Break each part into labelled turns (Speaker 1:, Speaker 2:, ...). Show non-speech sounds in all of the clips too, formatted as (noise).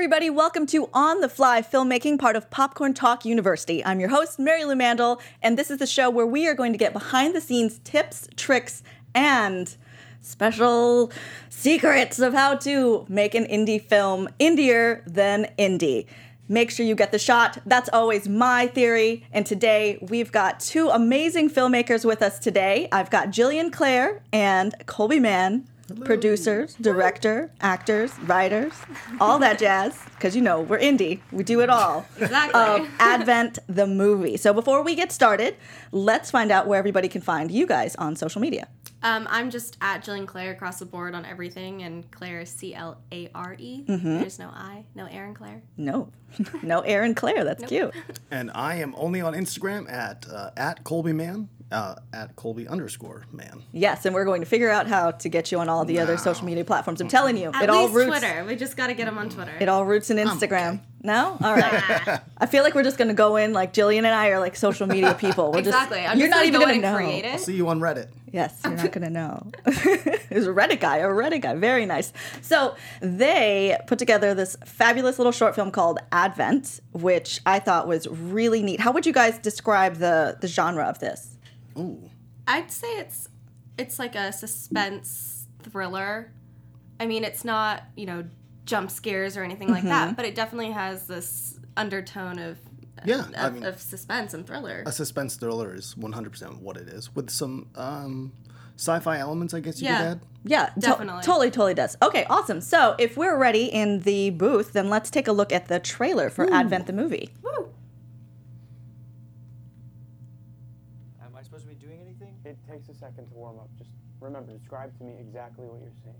Speaker 1: everybody. Welcome to On the Fly Filmmaking, part of Popcorn Talk University. I'm your host, Marielou Mandle, and this is the show where we are going to get behind the scenes tips, tricks, and special secrets of how to make an indie film indier than indie. Make sure you get the shot. That's always my theory. And today we've got two amazing filmmakers with us today. I've got Jillian Clare and Colby Mann, producers, director, actors, writers, all that jazz. Because you know, we're indie, we do it all.
Speaker 2: Exactly.
Speaker 1: Of Advent the movie. So before we get started, let's find out where everybody can find you guys on social media.
Speaker 2: Um, I'm just at Jillian Clare across the board on everything, and Clare is C L A R E.
Speaker 1: Mm-hmm.
Speaker 2: There's no I, no Aaron Clare.
Speaker 1: No, (laughs) no Aaron Clare. That's cute. (laughs)
Speaker 3: And I am only on Instagram at uh, at Colby Mann, uh, at Colby underscore Mann.
Speaker 1: Yes, and we're going to figure out how to get you on all the other social media platforms. I'm telling you,
Speaker 2: At
Speaker 1: it all
Speaker 2: least
Speaker 1: roots.
Speaker 2: Twitter. We just got to get him on Twitter.
Speaker 1: It all roots in Instagram. No, all right. (laughs) I feel like we're just gonna go in like Jillian and I are like social media people. We're
Speaker 2: exactly.
Speaker 1: Just,
Speaker 2: I'm
Speaker 1: you're
Speaker 2: just
Speaker 1: not even gonna know.
Speaker 2: create it.
Speaker 3: I'll see you on Reddit.
Speaker 1: Yes, you're not gonna know. (laughs) (laughs) There's a Reddit guy, a Reddit guy. Very nice. So they put together this fabulous little short film called Advent, which I thought was really neat. How would you guys describe the the genre of this?
Speaker 3: Ooh.
Speaker 2: I'd say it's it's like a suspense thriller. I mean, it's not you know jump scares or anything like
Speaker 1: Mm-hmm.
Speaker 2: that, but it definitely has this undertone of
Speaker 3: Yeah,
Speaker 2: of,
Speaker 3: I mean-
Speaker 2: of suspense and thriller.
Speaker 3: A suspense thriller is 100% what it is, with some um, sci-fi elements, I guess you
Speaker 2: Yeah.
Speaker 3: could add.
Speaker 1: Yeah, to-
Speaker 2: Definitely.
Speaker 1: totally, totally does. Okay, awesome. So if we're ready in the booth, then let's take a look at the trailer for Advent the movie.
Speaker 2: Woo.
Speaker 4: Am I supposed to be doing anything?
Speaker 5: It takes a second to warm up. Just remember, describe to me exactly what you're seeing.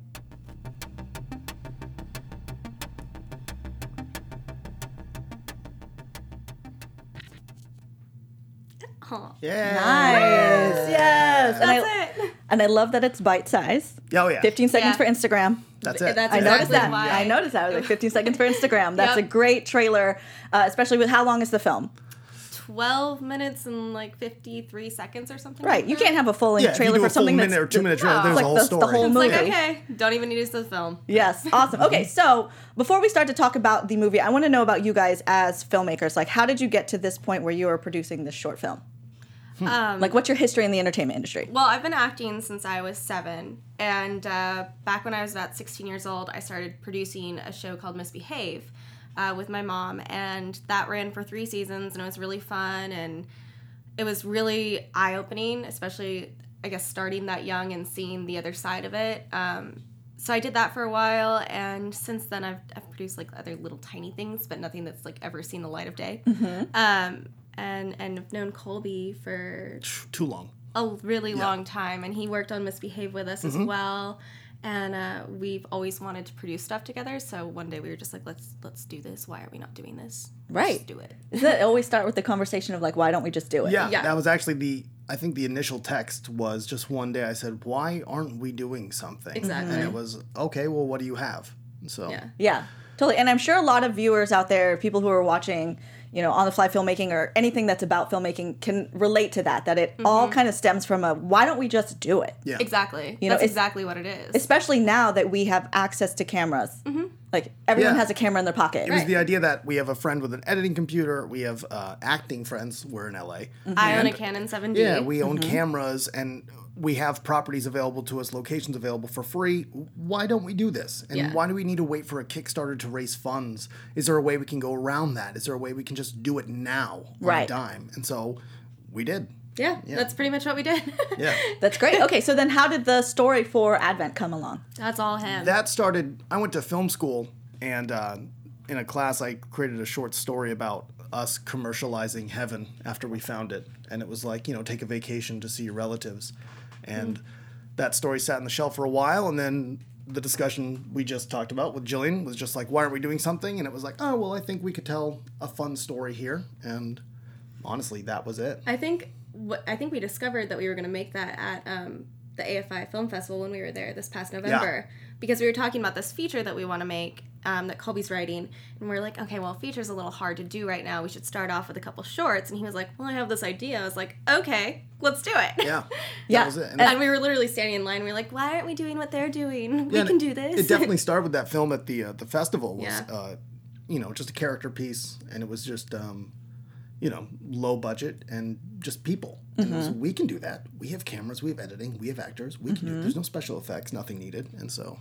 Speaker 2: Aw.
Speaker 3: Yeah.
Speaker 1: Nice. Yes. And I,
Speaker 2: That's it.
Speaker 1: and I love that it's bite size.
Speaker 3: Oh yeah.
Speaker 1: 15 seconds
Speaker 2: Yeah.
Speaker 1: for Instagram.
Speaker 3: That's it.
Speaker 2: That's
Speaker 1: I
Speaker 2: exactly
Speaker 1: noticed that.
Speaker 2: why.
Speaker 1: I noticed that. I was like 15 seconds for Instagram. That's
Speaker 2: Yep.
Speaker 1: a great trailer, uh, especially with how long is the film?
Speaker 2: 12 minutes and like 53 seconds or something.
Speaker 1: Right.
Speaker 2: like
Speaker 1: You
Speaker 2: that.
Speaker 1: can't have a full length
Speaker 3: Yeah, if you
Speaker 1: trailer
Speaker 3: do
Speaker 1: for
Speaker 3: a full
Speaker 1: something
Speaker 3: minute
Speaker 1: that's
Speaker 3: or two minute trailer, there's
Speaker 1: like
Speaker 3: a whole
Speaker 1: the, the
Speaker 3: story.
Speaker 1: whole
Speaker 2: It's
Speaker 1: movie.
Speaker 2: like, okay, don't even need to use the film.
Speaker 1: Yes, awesome. Okay, so before we start to talk about the movie, I want to know about you guys as filmmakers. Like, how did you get to this point where you are producing this short film?
Speaker 2: Um,
Speaker 1: Like, what's your history in the entertainment industry?
Speaker 2: well, I've been acting since I was seven. And uh, back when I was about 16 years old, I started producing a show called Miss Behave uh, with my mom. And that ran for three seasons, and it was really fun. And it was really eye opening, especially, I guess, starting that young and seeing the other side of it. Um, so I did that for a while, and since then I've, I've produced like other little tiny things, but nothing that's like ever seen the light of day. Um, and and I've known Colby for
Speaker 3: Too long.
Speaker 2: a really long time, and he worked on Miss Behave with us as well. And uh, we've always wanted to produce stuff together. So one day we were just like, let's let's do this. Why are we not doing this? Let's
Speaker 1: Right.
Speaker 2: do it. (laughs)
Speaker 1: Does it always start with the conversation of like, why don't we just do it?
Speaker 3: Yeah,
Speaker 2: Yeah.
Speaker 3: that was actually the. I think the initial text was just one day I said, "Why aren't we doing something?"
Speaker 2: Exactly.
Speaker 3: And it was okay. Well, what do you have? So
Speaker 2: Yeah.
Speaker 1: Yeah, totally. And I'm sure a lot of viewers out there, people who are watching, you know, on the fly filmmaking or anything that's about filmmaking can relate to that, that it all mm-hmm. kind of stems from a why don't we just do it?
Speaker 3: yeah,
Speaker 2: Exactly.
Speaker 1: You
Speaker 2: That's
Speaker 1: it's-
Speaker 2: exactly what it is.
Speaker 1: Especially now that we have access to cameras. Mm-hmm. Like, everyone
Speaker 3: Yeah.
Speaker 1: has a camera in their pocket.
Speaker 3: It was the idea that we have a friend with an editing computer. We have uh, acting friends. We're in LA.
Speaker 2: I own a Canon 7D.
Speaker 3: Yeah, we own cameras and we have properties available to us, locations available for free. Why don't we do this? And
Speaker 2: Yeah.
Speaker 3: why do we need to wait for a Kickstarter to raise funds? Is there a way we can go around that? Is there a way we can just do it now on
Speaker 1: Right.
Speaker 3: a dime? And so we did.
Speaker 2: Yeah, that's pretty much what we did. (laughs)
Speaker 3: Yeah.
Speaker 1: That's great. Okay, so then how did the story for Advent come along?
Speaker 2: that's all him.
Speaker 3: that started i went to film school and uh, in a class i created a short story about us commercializing heaven after we found it and it was like you know take a vacation to see your relatives and that story sat on the shelf for a while and then the discussion we just talked about with jillian was just like why aren't we doing something and it was like oh well i think we could tell a fun story here and honestly that was it
Speaker 2: I think what I think we discovered that we were going to make that at um, the AFI Film Festival when we were there this past November because we were talking about this feature that we want to make um, that Colby's writing, and we are like, okay, well, feature's a little hard to do right now. We should start off with a couple shorts, and he was like, well, I have this idea. I was like, okay, let's do it.
Speaker 3: yeah (laughs)
Speaker 1: Yeah.
Speaker 3: was it
Speaker 2: And we were literally standing in line. We were like, "Why aren't we doing what they're doing? We
Speaker 3: Yeah, and
Speaker 2: can do this."
Speaker 3: It definitely (laughs) started with that film at the uh, the festival. Was
Speaker 2: Yeah.
Speaker 3: uh, you know, just a character piece, and it was just, um, you know, low budget and just people. And it was, mm-hmm. we can do that. We have cameras, we have editing, we have actors. We can do. Mm-hmm. There's no special effects, nothing needed, and so,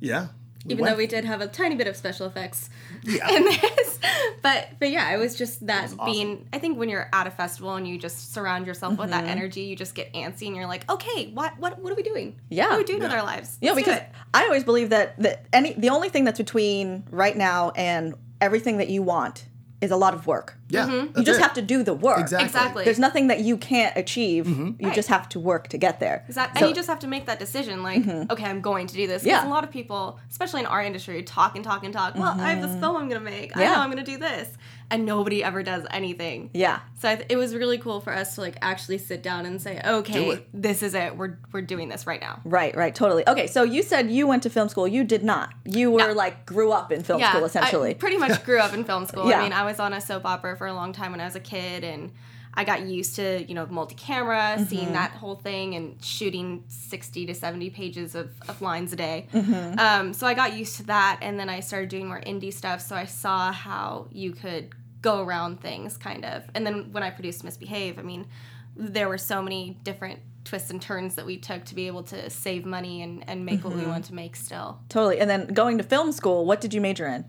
Speaker 3: yeah.
Speaker 2: even
Speaker 3: went-
Speaker 2: though we did have a tiny bit of special effects
Speaker 3: Yeah. (laughs)
Speaker 2: in this but but yeah it was just that
Speaker 3: awesome.
Speaker 2: being i think when you're at a festival and you just surround yourself with that mm-hmm. energy you just get antsy and you're like okay what what, what are we doing
Speaker 1: Yeah.
Speaker 2: what are we doing with our lives
Speaker 1: Yeah,
Speaker 2: Let's
Speaker 1: because. I always believe that that any the only thing that's between right now and everything that you want is a lot of work.
Speaker 3: yeah.
Speaker 1: Mm-hmm.
Speaker 3: You
Speaker 1: just
Speaker 3: it.
Speaker 1: have to do the work.
Speaker 3: Exactly.
Speaker 2: Exactly.
Speaker 1: There's nothing that you can't achieve. Mm-hmm. You
Speaker 2: Right.
Speaker 1: just have to work to get there.
Speaker 2: that,
Speaker 1: So-
Speaker 2: and you just have to make that decision, like, mm-hmm. okay, I'm going to do this. Because
Speaker 1: Yeah.
Speaker 2: a lot of people, especially in our industry, talk and talk and talk. Well, I have this film I'm gonna make. I know I'm gonna do this, and nobody ever does anything.
Speaker 1: Yeah.
Speaker 2: So I th- it was really cool for us to like actually sit down and say, okay, this is it. We're we're doing this right now.
Speaker 1: Right, right, totally. Okay, so you said you went to film school. You did not. You were
Speaker 2: No.
Speaker 1: like grew up in film school essentially.
Speaker 2: I pretty much grew up in film (laughs) school.
Speaker 1: Yeah.
Speaker 2: I mean, I was on a soap opera for a long time when I was a kid, and I got used to you know multi-camera,
Speaker 1: Mm-hmm.
Speaker 2: seeing that whole thing, and shooting sixty to seventy pages of, of lines a day.
Speaker 1: Mm-hmm.
Speaker 2: Um, so I got used to that, and then I started doing more indie stuff. So I saw how you could go around things, kind of. And then when I produced Miss Behave, I mean, there were so many different twists and turns that we took to be able to save money and, and make what
Speaker 1: Mm-hmm.
Speaker 2: we want to make still.
Speaker 1: totally. And then going to film school, what did you major in?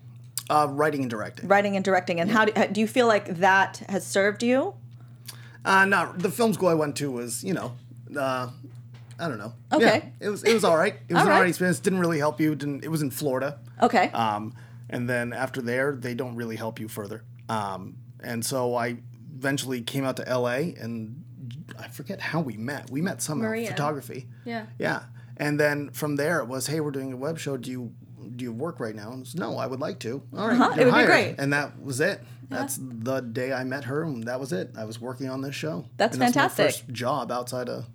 Speaker 3: Uh, writing and directing.
Speaker 1: Writing and directing. And how do, do you feel like that has served you?
Speaker 3: Uh, no, the film school I went to was, you know, uh, I don't know.
Speaker 1: Okay.
Speaker 3: Yeah, it was it was all right. It was
Speaker 1: All
Speaker 3: an
Speaker 1: right.
Speaker 3: right experience. Didn't really help you. Didn't. It was in Florida.
Speaker 1: Okay.
Speaker 3: Um, and then after there, they don't really help you further. Um, and so I eventually came out to L.A. and I forget how we met. We met somehow.
Speaker 2: Maria.
Speaker 3: Photography.
Speaker 2: Yeah.
Speaker 3: Yeah. And then from there, it was, hey, we're doing a web show. Do you do you work right now? And it's, no, I would like to. All right,
Speaker 1: Uh-huh, it would be great.
Speaker 3: And that was it. That's the day I met her, and that was it. I was working on this show.
Speaker 1: That's
Speaker 3: and that's
Speaker 1: fantastic.
Speaker 3: My first job outside of,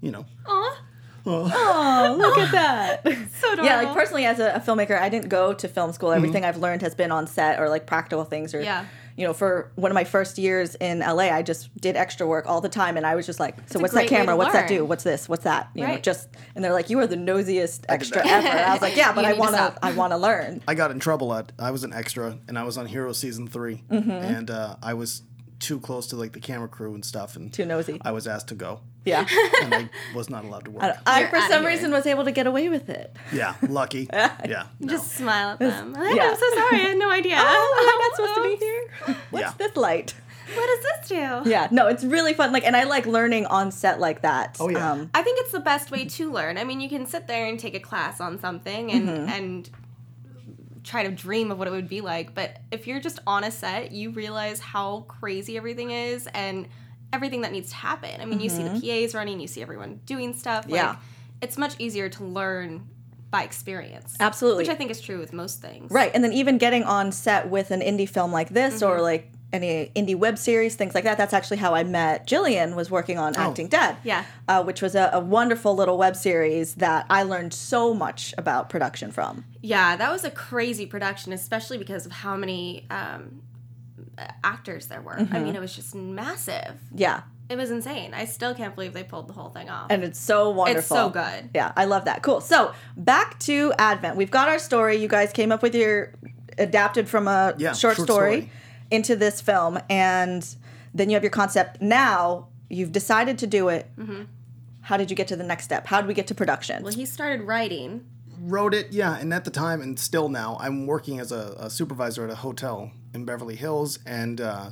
Speaker 3: you know.
Speaker 2: Aw,
Speaker 1: Oh, look at that. (laughs)
Speaker 2: so adorable.
Speaker 1: yeah, like personally as a, a filmmaker, I didn't go to film school. Everything I've learned has been on set or like practical things or
Speaker 2: Yeah.
Speaker 1: You know, for one of my first years in LA, I just did extra work all the time and I was just like, so
Speaker 2: a
Speaker 1: what's that camera?
Speaker 2: to
Speaker 1: What's that do? What's this? What's that? You know, just and they're like, You are the nosiest extra (laughs) ever. And I was like, Yeah, but I wanna. I wanna learn.
Speaker 3: I got in trouble at I was an extra and I was on Heroes season 3
Speaker 1: Mm-hmm.
Speaker 3: and uh, I was too close to like the camera crew and stuff and
Speaker 1: Too nosy.
Speaker 3: I was asked to go
Speaker 1: Yeah. (laughs)
Speaker 3: and I was not allowed to work.
Speaker 1: I, I for some reason was able to get away with it.
Speaker 3: yeah, lucky. (laughs) yeah, no.
Speaker 2: Just smile at them. Like,
Speaker 1: yeah.
Speaker 2: I'm so sorry. I had no idea. (laughs)
Speaker 1: Oh, am I not supposed to be here? What's
Speaker 3: Yeah.
Speaker 1: this light?
Speaker 2: What does this do?
Speaker 1: Yeah, no, it's really fun. Like, and I like learning on set like that.
Speaker 3: Oh, yeah.
Speaker 1: Um,
Speaker 2: I think it's the best way to learn. I mean, you can sit there and take a class on something and
Speaker 1: Mm-hmm.
Speaker 2: and try to dream of what it would be like, but if you're just on a set, you realize how crazy everything is and everything that needs to happen. I mean, you see the PAs running, you see everyone doing stuff. Like,
Speaker 1: Mm-hmm. Yeah.
Speaker 2: It's much easier to learn by experience.
Speaker 1: Absolutely.
Speaker 2: Which I think is true with most things.
Speaker 1: Right, and then even getting on set with an indie film like this or
Speaker 2: Mm-hmm.
Speaker 1: like any indie web series, things like that. That's actually how I met Jillian. Was working on Acting Dead,
Speaker 2: Oh. Yeah.
Speaker 1: uh, which was a, a wonderful little web series that I learned so much about production from.
Speaker 2: Yeah, that was a crazy production, especially because of how many um, actors there were. I
Speaker 1: Mm-hmm.
Speaker 2: mean, it was just massive.
Speaker 1: Yeah,
Speaker 2: It was insane. I still can't believe they pulled the whole thing off.
Speaker 1: and it's so wonderful.
Speaker 2: It's so good.
Speaker 1: Yeah, I love that. Cool. So back to Advent. We've got our story. You guys came up with your adapted from a
Speaker 3: Yeah,
Speaker 1: short,
Speaker 3: short
Speaker 1: story,
Speaker 3: story.
Speaker 1: into this film, and then you have your concept. Now you've decided to do it. How did you get to the next step? How did we get to production?
Speaker 2: Mm-hmm. well, he started writing.
Speaker 3: wrote it yeah and at the time and still now i'm working as a, a supervisor at a hotel in beverly hills and uh,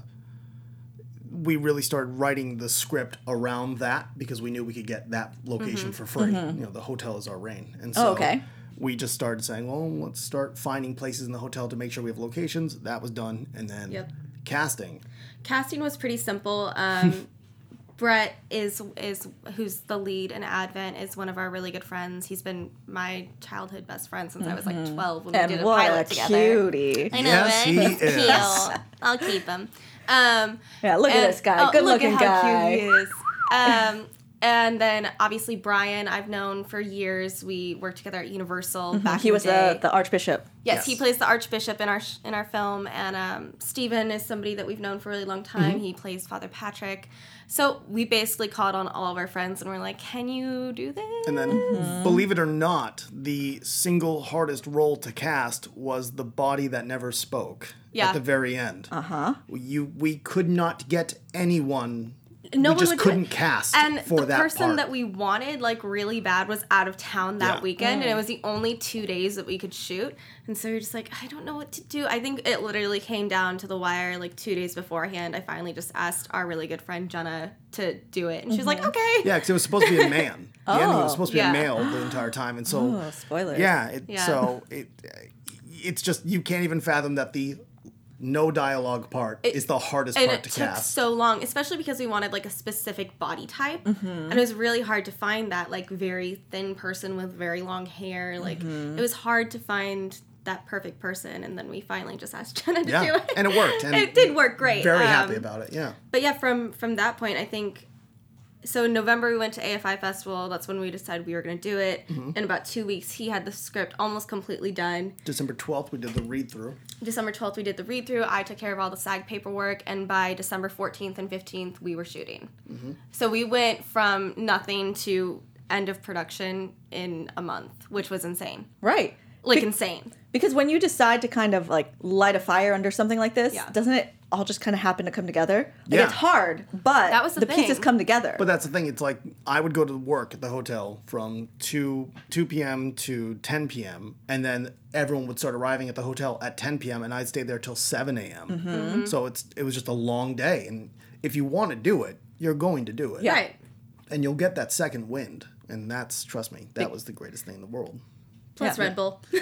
Speaker 3: we really started writing the script around that because we knew we could get that location for free you know the hotel is our reign and so
Speaker 1: Oh, okay.
Speaker 3: we just started saying well let's start finding places in the hotel to make sure we have locations that was done and then
Speaker 2: Yep.
Speaker 3: casting
Speaker 2: Casting was pretty simple. Um, (laughs) Brett is is who's the lead in Advent is one of our really good friends. He's been my childhood best friend since I was like twelve when we
Speaker 1: and
Speaker 2: did a pilot
Speaker 1: a
Speaker 2: together.
Speaker 1: cutie!
Speaker 2: I know,
Speaker 3: Yes,
Speaker 2: right?
Speaker 3: he
Speaker 2: He's
Speaker 3: is.
Speaker 2: cute. I'll keep him. Um,
Speaker 1: Yeah, look at this guy.
Speaker 2: oh,
Speaker 1: Good
Speaker 2: look
Speaker 1: looking
Speaker 2: at how
Speaker 1: guy.
Speaker 2: Cute he is. Um, and then obviously Brian, I've known for years. We worked together at Universal back.
Speaker 1: Mm-hmm. He
Speaker 2: in
Speaker 1: was
Speaker 2: the, day.
Speaker 1: the, the archbishop.
Speaker 2: Yes, he plays the Archbishop in our sh- in our film, and um, Stephen is somebody that we've known for a really long time.
Speaker 3: Mm-hmm.
Speaker 2: He plays Father Patrick. So we basically called on all of our friends, and we're like, "Can you do this?"
Speaker 3: And then, believe it or not, the single hardest role to cast was the body that never spoke
Speaker 2: Yeah.
Speaker 3: at the very end. Uh huh. You, we could not get anyone.
Speaker 2: No
Speaker 3: we
Speaker 2: one
Speaker 3: just
Speaker 2: would do
Speaker 3: couldn't
Speaker 2: it.
Speaker 3: cast
Speaker 2: and
Speaker 3: for
Speaker 2: the
Speaker 3: that
Speaker 2: person
Speaker 3: part.
Speaker 2: that we wanted like really bad was out of town that
Speaker 3: Yeah.
Speaker 2: weekend and it mm. was the only two days that we could shoot and so you're just like i don't know what to do i think it literally came down to the wire like two days beforehand i finally just asked our really good friend jenna to do it and she was like mm-hmm. okay
Speaker 3: yeah, because it was supposed to be a man. (laughs) The ending
Speaker 1: Oh.
Speaker 3: was supposed to be
Speaker 2: Yeah.
Speaker 3: a male the entire time, and so
Speaker 1: Oh, spoilers.
Speaker 3: yeah, it,
Speaker 2: Yeah.
Speaker 3: so it, it's just you can't even fathom that the no dialogue part is the hardest
Speaker 2: and
Speaker 3: part
Speaker 2: it
Speaker 3: to
Speaker 2: took
Speaker 3: cast.
Speaker 2: so long especially because we wanted like a specific body type
Speaker 3: Mm-hmm.
Speaker 2: and it was really hard to find that like very thin person with very long hair like
Speaker 3: Mm-hmm.
Speaker 2: it was hard to find that perfect person and then we finally just asked (laughs) jenna to do it
Speaker 3: and it worked. And
Speaker 2: it did work great
Speaker 3: Very
Speaker 2: Um,
Speaker 3: happy about it. Yeah.
Speaker 2: but yeah from from that point i think so in november we went to afi festival. That's when we decided we were going to do it.
Speaker 3: Mm-hmm.
Speaker 2: in about two weeks he had the script almost completely done.
Speaker 3: December twelfth, we did the read through.
Speaker 2: december 12th we did the read through i took care of all the sag paperwork and by december 14th and 15th we were shooting. So we went from nothing to end of production in a month which was insane.
Speaker 1: Right.
Speaker 2: Like
Speaker 1: Be-
Speaker 2: insane
Speaker 1: Because when you decide to kind of like light a fire under something like this,
Speaker 2: Yeah.
Speaker 1: doesn't it all just kind of happen to come together? Like
Speaker 3: Yeah.
Speaker 1: it's hard, but
Speaker 2: That was the the
Speaker 1: pieces
Speaker 2: thing.
Speaker 1: come together.
Speaker 3: But that's the thing. It's like I would go to work at the hotel from two two p.m. to ten p.m. and then everyone would start arriving at the hotel at ten p.m. and I'd stay there till seven a.m.
Speaker 2: Mm-hmm.
Speaker 3: So it's it was just a long day. And if you want to do it, you're going to do it.
Speaker 1: Yeah.
Speaker 2: right
Speaker 3: And you'll get that second wind. And that's trust me, that was the greatest thing in the world.
Speaker 2: Plus
Speaker 1: Yeah.
Speaker 2: red bull
Speaker 3: A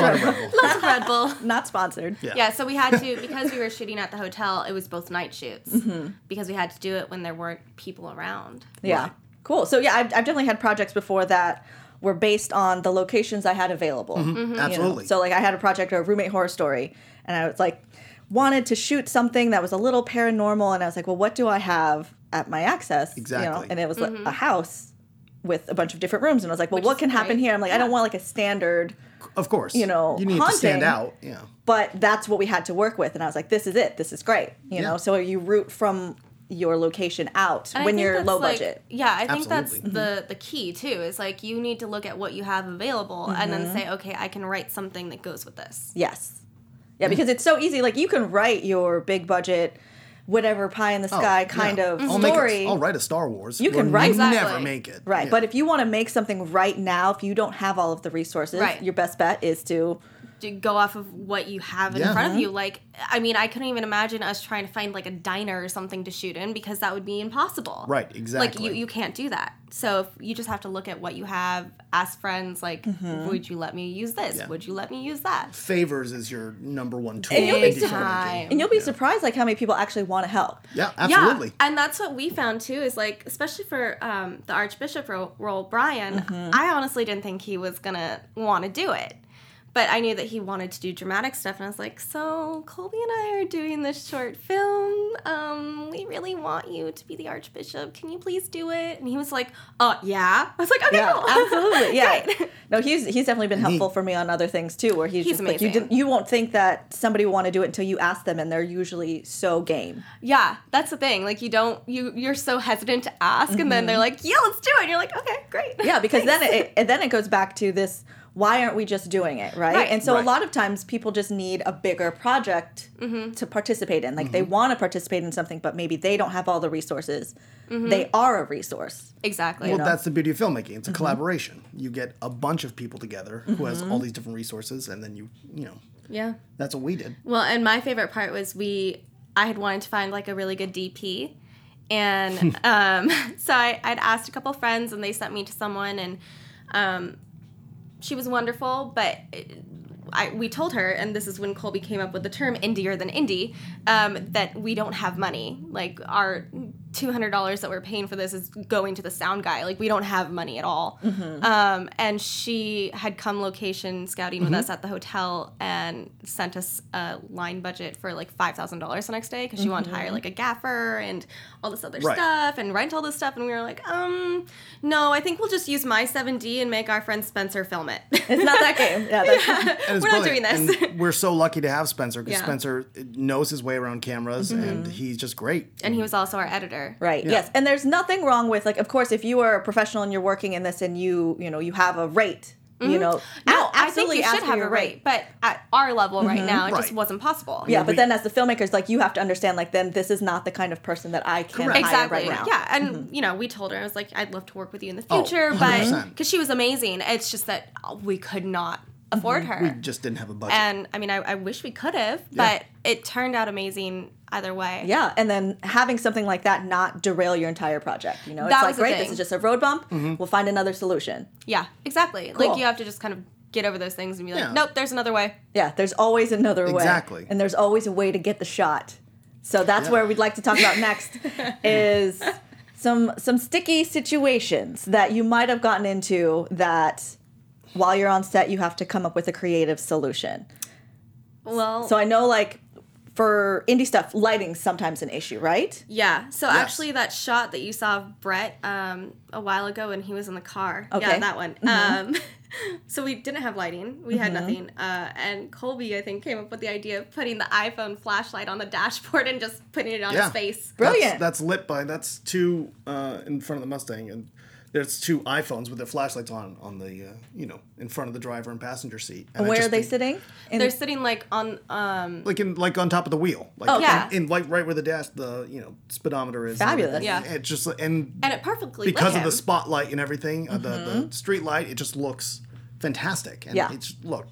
Speaker 3: lot of Red Bull.
Speaker 2: plus red bull (laughs)
Speaker 1: Not sponsored.
Speaker 3: Yeah.
Speaker 2: Yeah, so we had to because we were shooting at the hotel. It was both night shoots because we had to do it when there weren't people around.
Speaker 1: Yeah.
Speaker 3: Right.
Speaker 1: Cool. So yeah, I've, I've definitely had projects before that were based on the locations I had available.
Speaker 2: Mm-hmm.
Speaker 1: you know?
Speaker 3: Mm-hmm. Absolutely.
Speaker 1: So like I had a project, or a roommate horror story, and I was like wanted to shoot something that was a little paranormal, and I was like, well, what do I have at my access? Exactly. You know?
Speaker 3: Exactly.
Speaker 1: And it was like a house with a bunch of different rooms, and I was like, well,
Speaker 2: Mm-hmm. Which
Speaker 1: what
Speaker 2: is
Speaker 1: can happen here? I'm like, I don't want like a standard,
Speaker 3: Of course.
Speaker 1: You know,
Speaker 3: you need to stand out. Yeah.
Speaker 1: but that's what we had to work with, and I was like, this is it. This is great. You
Speaker 3: Yeah.
Speaker 1: know, so you root from your location out
Speaker 2: And
Speaker 1: when you're low
Speaker 2: like-
Speaker 1: budget.
Speaker 2: Yeah, I think
Speaker 3: Absolutely.
Speaker 2: that's the the key too. Is like you need to look at what you have available and
Speaker 1: Mm-hmm.
Speaker 2: then say, okay, I can write something that goes with this.
Speaker 1: Yes. Yeah, because it's so easy. Like you can write your big budget, whatever pie in the oh, sky kind
Speaker 3: Oh, yeah.
Speaker 1: of
Speaker 3: I'll
Speaker 1: story.
Speaker 3: I'll write a Star Wars.
Speaker 1: You can
Speaker 3: We'll
Speaker 1: write-
Speaker 3: never
Speaker 2: Exactly.
Speaker 3: make it.
Speaker 1: right.
Speaker 3: Yeah.
Speaker 1: But if you want to make something right now, if you don't have all of the resources,
Speaker 2: Right.
Speaker 1: your best bet is to
Speaker 2: To go off of what you have in
Speaker 3: Yeah.
Speaker 2: front of you. Like, I mean, I couldn't even imagine us trying to find like a diner or something to shoot in because that would be impossible.
Speaker 3: Right, exactly.
Speaker 2: Like you, you can't do that. So if you just have to look at what you have, ask friends like, would you let me use this?
Speaker 3: Yeah.
Speaker 2: Would you let me use that?
Speaker 3: favors is your number one tool.
Speaker 1: And you'll be
Speaker 2: time.
Speaker 1: and you'll be surprised like how many people actually want to help.
Speaker 3: Yeah, absolutely.
Speaker 2: Yeah, and that's what we found too. Is like, especially for um, the Archbishop role, Brian.
Speaker 3: Mm-hmm.
Speaker 2: I honestly didn't think he was gonna want to do it, but I knew that he wanted to do dramatic stuff, and I was like, "So Colby and I are doing this short film. Um, we really want you to be the Archbishop. Can you please do it?" And he was like, "Oh yeah." I was like, "Okay,
Speaker 1: Yeah,
Speaker 2: cool. (laughs)
Speaker 1: absolutely. Yeah.
Speaker 2: Great.
Speaker 1: No, he's he's definitely been helpful for me on other things too, where he's,
Speaker 2: He's
Speaker 1: just like you didn't you won't think that somebody will want to do it until you ask them, and they're usually so game.
Speaker 2: Yeah, that's the thing. Like, you don't you you're so hesitant to ask, and then they're like, "Yeah, let's do it." And you're like, "Okay, great."
Speaker 1: Mm-hmm. Yeah, because (laughs) then it, and then it goes back to this: why aren't we just doing it, right?
Speaker 2: Right.
Speaker 1: And so
Speaker 3: Right.
Speaker 1: a lot of times people just need a bigger project
Speaker 2: Mm-hmm.
Speaker 1: to participate in. Like they want to participate in something, but maybe they don't have all the resources.
Speaker 2: Mm-hmm.
Speaker 1: They are a resource.
Speaker 2: exactly.
Speaker 3: Well,
Speaker 1: know?
Speaker 3: that's the beauty of filmmaking. It's a
Speaker 2: Mm-hmm.
Speaker 3: collaboration. You get a bunch of people together who has
Speaker 2: Mm-hmm.
Speaker 3: all these different resources, and then you, you know,
Speaker 2: yeah.
Speaker 3: that's what we did.
Speaker 2: Well, and my favorite part was we, I had wanted to find like a really good DP. And (laughs) um, (laughs) so I, I'd asked a couple friends and they sent me to someone and um, she was wonderful, but I, we told her, and this is when Colby came up with the term indier than indie, um, that we don't have money. Like our $200 that we're paying for this is going to the sound guy. Like, we don't have money at all.
Speaker 1: Mm-hmm.
Speaker 2: Um, and she had come location scouting
Speaker 1: Mm-hmm.
Speaker 2: with us at the hotel and sent us a line budget for like $5,000 the next day because she wanted to hire
Speaker 1: Mm-hmm.
Speaker 2: like a gaffer and all this other
Speaker 3: Right.
Speaker 2: stuff and rent all this stuff. And we were like, um, no, I think we'll just use my 7D and make our friend Spencer film it.
Speaker 1: It's not that game. Yeah, (laughs) that's, (laughs)
Speaker 3: And
Speaker 2: we're not doing this.
Speaker 3: And we're so lucky to have Spencer because
Speaker 2: Yeah.
Speaker 3: Spencer knows his way around cameras and he's just great.
Speaker 2: and he was also our editor.
Speaker 1: Right. Yes. And there's nothing wrong with like of course if you are a professional and you're working in this and you, you know, you have a rate, you know,
Speaker 2: Mm-hmm. No,
Speaker 1: a-
Speaker 2: I think you should have a rate, but at our level right now, it just wasn't possible.
Speaker 1: Yeah,
Speaker 3: we-
Speaker 1: but then as the filmmakers, like you have to understand, like then this is not the kind of person that I can
Speaker 3: Correct.
Speaker 1: hire
Speaker 2: Exactly.
Speaker 1: right now.
Speaker 2: Yeah, and
Speaker 1: Mm-hmm.
Speaker 2: you know, we told her I was like, I'd love to work with you in the
Speaker 3: Oh,
Speaker 2: future, but because she was amazing, it's just that we could not afford her.
Speaker 3: Mm-hmm. We just didn't have a budget.
Speaker 2: and I mean, I, I wish we could have, but it turned out amazing either way.
Speaker 1: Yeah, and then having something like that not derail your entire project. You know, it's
Speaker 2: That
Speaker 1: like
Speaker 2: was the
Speaker 1: great, this is just a road bump.
Speaker 3: Mm-hmm.
Speaker 1: We'll find another solution.
Speaker 2: Yeah, exactly.
Speaker 1: Cool.
Speaker 2: Like you have to just kind of get over those things and be like,
Speaker 3: Yeah.
Speaker 2: nope, there's another way.
Speaker 1: Yeah, there's always another way.
Speaker 3: Exactly.
Speaker 1: And there's always a way to get the shot. So that's
Speaker 3: Yeah.
Speaker 1: where we'd like to talk about next (laughs) is some some sticky situations that you might have gotten into that while you're on set you have to come up with a creative solution.
Speaker 2: Well,
Speaker 1: So I know like for indie stuff, lighting's sometimes an issue, right?
Speaker 2: Yeah. So actually, that shot that you saw of Brett um, a while ago when he was in the car.
Speaker 1: Okay.
Speaker 2: Yeah, that one. Um, (laughs) so we didn't have lighting. We had nothing. Uh, and Colby, I think, came up with the idea of putting the iPhone flashlight on the dashboard and just putting it on
Speaker 3: yeah.
Speaker 2: his face.
Speaker 1: Brilliant.
Speaker 3: That's, that's lit by that's two uh, in front of the Mustang, and there's two iPhones with their flashlights on on the uh, you know in front of the driver and passenger seat. And
Speaker 1: Where are they
Speaker 3: think-
Speaker 1: sitting? In,
Speaker 2: They're sitting like on. Um,
Speaker 3: Like in like on top of the wheel. Like
Speaker 1: Oh,
Speaker 3: in-
Speaker 2: yeah.
Speaker 3: In, like right where the dash the you know speedometer is.
Speaker 1: Fabulous.
Speaker 3: everything.
Speaker 2: Yeah.
Speaker 3: It's just and
Speaker 2: and it perfectly lit
Speaker 3: because of the spotlight and everything, uh, the the street light, it just looks fantastic. And
Speaker 1: Yeah.
Speaker 3: it's look,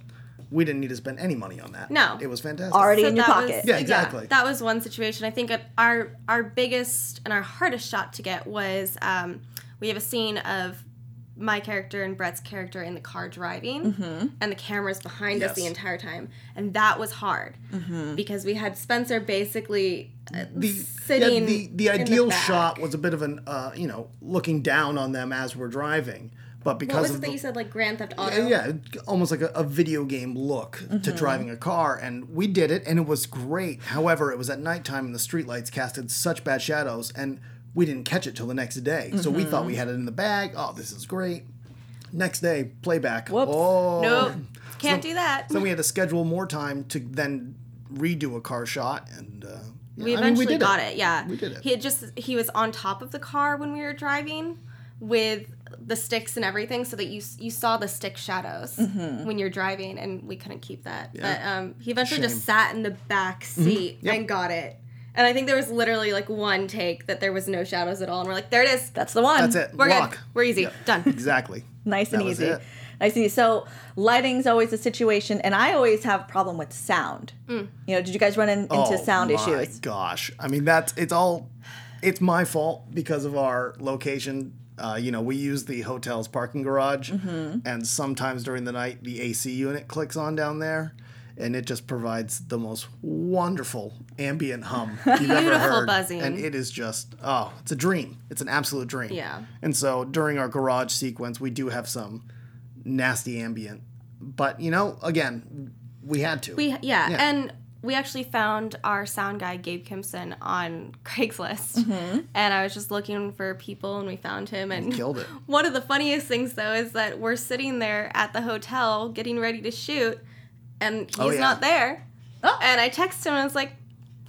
Speaker 3: we didn't need to spend any money on that.
Speaker 2: No.
Speaker 3: it was fantastic.
Speaker 1: Already in your pocket.
Speaker 2: Was,
Speaker 3: Yeah, exactly.
Speaker 2: that was one situation. I think our our biggest and our hardest shot to get was um, we have a scene of my character and Brett's character in the car driving,
Speaker 1: Mm-hmm.
Speaker 2: and the camera's behind us the entire time, and that was hard
Speaker 1: Mm-hmm.
Speaker 2: because we had Spencer basically uh,
Speaker 3: the
Speaker 2: sitting.
Speaker 3: yeah, the, the ideal
Speaker 2: back.
Speaker 3: shot was a bit of an uh, you know looking down on them as we're driving, but because
Speaker 2: What was
Speaker 3: of
Speaker 2: it that
Speaker 3: the,
Speaker 2: you said, like Grand Theft
Speaker 3: yeah,
Speaker 2: Auto?
Speaker 3: yeah, almost like a, a video game look
Speaker 2: Mm-hmm.
Speaker 3: to driving a car, and we did it, and it was great. However, it was at nighttime, and the streetlights casted such bad shadows, and we didn't catch it till the next day. So we
Speaker 2: Mm-hmm.
Speaker 3: thought we had it in the bag. Oh, this is great. Next day, playback.
Speaker 1: Whoops.
Speaker 3: Oh,
Speaker 2: Nope, (laughs) can't do that.
Speaker 3: So we had to schedule more time to then redo a car shot, and uh, yeah,
Speaker 2: We
Speaker 3: I mean,
Speaker 2: eventually
Speaker 3: did
Speaker 2: got it. Yeah,
Speaker 3: We did it.
Speaker 2: He had just he was on top of the car when we were driving with the sticks and everything, so that you you saw the stick shadows
Speaker 1: Mm-hmm.
Speaker 2: when you're driving, and we couldn't keep that.
Speaker 3: Yeah.
Speaker 2: But um, he eventually
Speaker 3: Shame.
Speaker 2: just sat in the back seat
Speaker 3: Mm-hmm. Yep.
Speaker 2: and got it. And I think there was literally like one take that there was no shadows at all, and we're like, there it is.
Speaker 1: That's the one.
Speaker 3: That's it.
Speaker 2: We're
Speaker 3: Lock.
Speaker 2: good. We're easy.
Speaker 3: Yep.
Speaker 2: Done. (laughs)
Speaker 3: Exactly.
Speaker 1: Nice and
Speaker 3: That was
Speaker 1: easy.
Speaker 3: it.
Speaker 1: Nice and. So lighting's always a situation, and I always have a problem with sound.
Speaker 2: Mm.
Speaker 1: You know, did you guys run in, into sound
Speaker 3: Oh my
Speaker 1: issues?
Speaker 3: Gosh, I mean that's it's all it's my fault because of our location. Uh, you know, we use the hotel's parking garage,
Speaker 1: Mm-hmm.
Speaker 3: and sometimes during the night the AC unit clicks on down there, and it just provides the most wonderful ambient hum (laughs) you've ever
Speaker 2: Beautiful
Speaker 3: heard.
Speaker 2: buzzing.
Speaker 3: And it is just oh, it's a dream. It's an absolute dream.
Speaker 2: Yeah.
Speaker 3: And so during our garage sequence, we do have some nasty ambient, but you know, again, we had to.
Speaker 2: We yeah,
Speaker 3: Yeah.
Speaker 2: and we actually found our sound guy Gabe Kimson on (laughs) Craigslist, mm-hmm. and I was just looking for people, and we found him, and
Speaker 3: killed it. (laughs)
Speaker 2: One of the funniest things though is that we're sitting there at the hotel getting ready to shoot, and oh, he's
Speaker 3: Oh, yeah.
Speaker 2: not there.
Speaker 1: Oh.
Speaker 2: And I text him and I was like,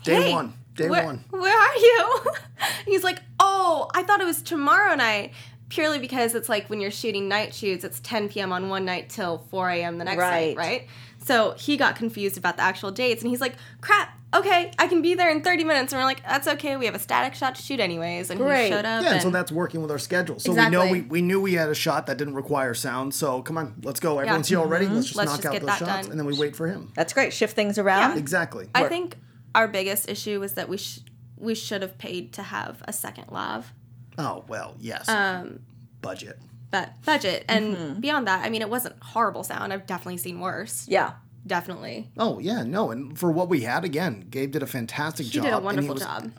Speaker 3: Day
Speaker 2: "Hey,
Speaker 3: one. Day
Speaker 2: where,
Speaker 3: one.
Speaker 2: Where are you?" (laughs) he's like, "Oh, I thought it was tomorrow night." Purely because it's like when you're shooting night shoots, it's 10 p.m. on one night till 4 a.m. the next
Speaker 1: Right.
Speaker 2: night, right? So he got confused about the actual dates, and he's like, "Crap, okay, I can be there in 30 minutes." And we're like, "That's okay. We have a static shot to shoot anyways." And
Speaker 1: Great.
Speaker 2: he showed up.
Speaker 3: Yeah, and so that's working with our schedule. So we know we, we knew we had a shot that didn't require sound. So come on, let's go. Everyone's here already. Let's just
Speaker 2: Mm-hmm. Let's
Speaker 3: knock
Speaker 2: just
Speaker 3: out
Speaker 2: get
Speaker 3: those shots,
Speaker 2: done.
Speaker 3: and then we wait for him.
Speaker 1: That's great. Shift things around.
Speaker 3: Exactly.
Speaker 2: I think our biggest issue was that we sh- we should have paid to have a second lav.
Speaker 3: oh well, yes.
Speaker 2: Um,
Speaker 3: Budget.
Speaker 2: but budget and
Speaker 1: Mm-hmm.
Speaker 2: beyond that, I mean, it wasn't horrible sound. I've definitely seen worse.
Speaker 1: Yeah.
Speaker 2: Definitely.
Speaker 3: Oh yeah, no, and for what we had, again, Gabe did a fantastic job.
Speaker 2: He
Speaker 3: job.
Speaker 2: did a
Speaker 3: and
Speaker 2: wonderful
Speaker 3: was
Speaker 2: job.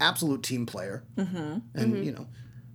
Speaker 3: absolute team player, mm-hmm. and you know,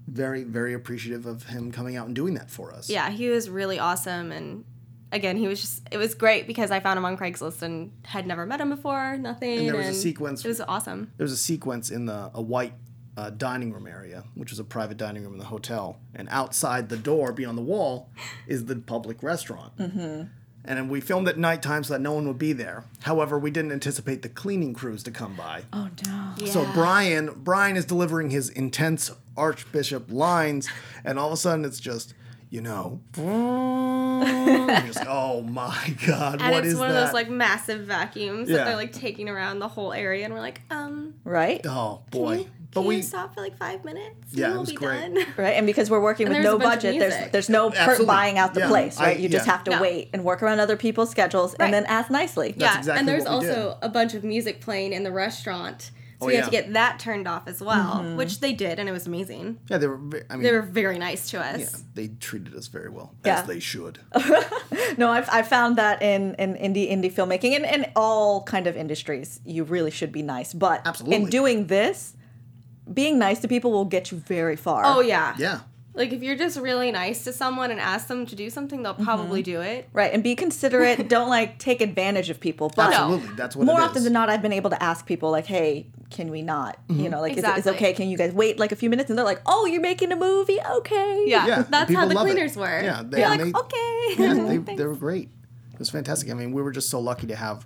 Speaker 3: very very appreciative of him coming out and doing that for us.
Speaker 2: Yeah, he was really awesome and again, he was just it was great because I found him on Craigslist and had never met him before, nothing.
Speaker 3: And there was a sequence-
Speaker 2: It was awesome.
Speaker 3: There was a sequence in the a white uh, dining room area, which was a private dining room in the hotel, and outside the door, beyond the wall, is the public restaurant. Mm-hmm. And we filmed at nighttime so that no one would be there. However, we didn't anticipate the cleaning crews to come by.
Speaker 1: Oh no.
Speaker 3: So Brian, Brian is delivering his intense Archbishop lines, and all of a sudden it's just, you know, (laughs) just, oh my God,
Speaker 2: And
Speaker 3: what
Speaker 2: it's one of those like massive vacuums
Speaker 3: Yeah.
Speaker 2: that they're like taking around the whole area, and we're like, um,
Speaker 1: Right?
Speaker 3: oh
Speaker 2: can
Speaker 3: boy,
Speaker 2: you,
Speaker 3: but
Speaker 2: can
Speaker 3: we
Speaker 2: you stop for like five minutes?
Speaker 3: Yeah,
Speaker 2: and we'll
Speaker 3: was
Speaker 2: be
Speaker 3: great.
Speaker 2: done. (laughs)
Speaker 1: Right, and because we're working
Speaker 2: And
Speaker 1: with no
Speaker 2: a bunch of
Speaker 1: budget, there's there's no per- buying out the
Speaker 3: Yeah.
Speaker 1: place, right?
Speaker 3: I-
Speaker 1: you just
Speaker 3: yeah.
Speaker 1: have to
Speaker 2: No.
Speaker 1: wait and work around other people's schedules,
Speaker 2: Right.
Speaker 1: and then ask nicely.
Speaker 2: yeah,
Speaker 3: exactly
Speaker 2: and there's
Speaker 3: what did.
Speaker 2: also a bunch of music playing in the restaurant. So
Speaker 3: Oh,
Speaker 2: we had to get that turned off as well,
Speaker 1: Mm-hmm.
Speaker 2: which they did, and it was amazing.
Speaker 3: yeah, they were. ve- I mean,
Speaker 2: They were very nice to us.
Speaker 3: yeah, they treated us very well,
Speaker 1: Yeah.
Speaker 3: as they should. (laughs)
Speaker 1: No, I've, I found that in, in indie indie filmmaking and in all kind of industries, you really should be nice. But
Speaker 3: Absolutely.
Speaker 1: in doing this, being nice to people will get you very far.
Speaker 2: Oh yeah.
Speaker 3: Yeah,
Speaker 2: Like if you're just really nice to someone and ask them to do something, they'll probably
Speaker 1: Mm-hmm.
Speaker 2: do it.
Speaker 1: Right, and be considerate. (laughs) Don't like take advantage of people. But
Speaker 3: absolutely. That's what
Speaker 1: more
Speaker 3: it
Speaker 1: often
Speaker 3: is.
Speaker 1: than not, I've been able to ask people like, "Hey, can we not? You know, like, is, it, is it okay? Can you guys wait like a few minutes?" And they're like, "Oh, you're making a movie? Okay."
Speaker 2: Yeah,
Speaker 3: Yeah,
Speaker 2: that's
Speaker 3: people
Speaker 2: how the
Speaker 3: love it.
Speaker 2: cleaners were.
Speaker 3: Yeah, they-
Speaker 2: They're like,
Speaker 3: they-
Speaker 2: okay.
Speaker 3: yeah, they, (laughs) they were great. It was fantastic. I mean, we were just so lucky to have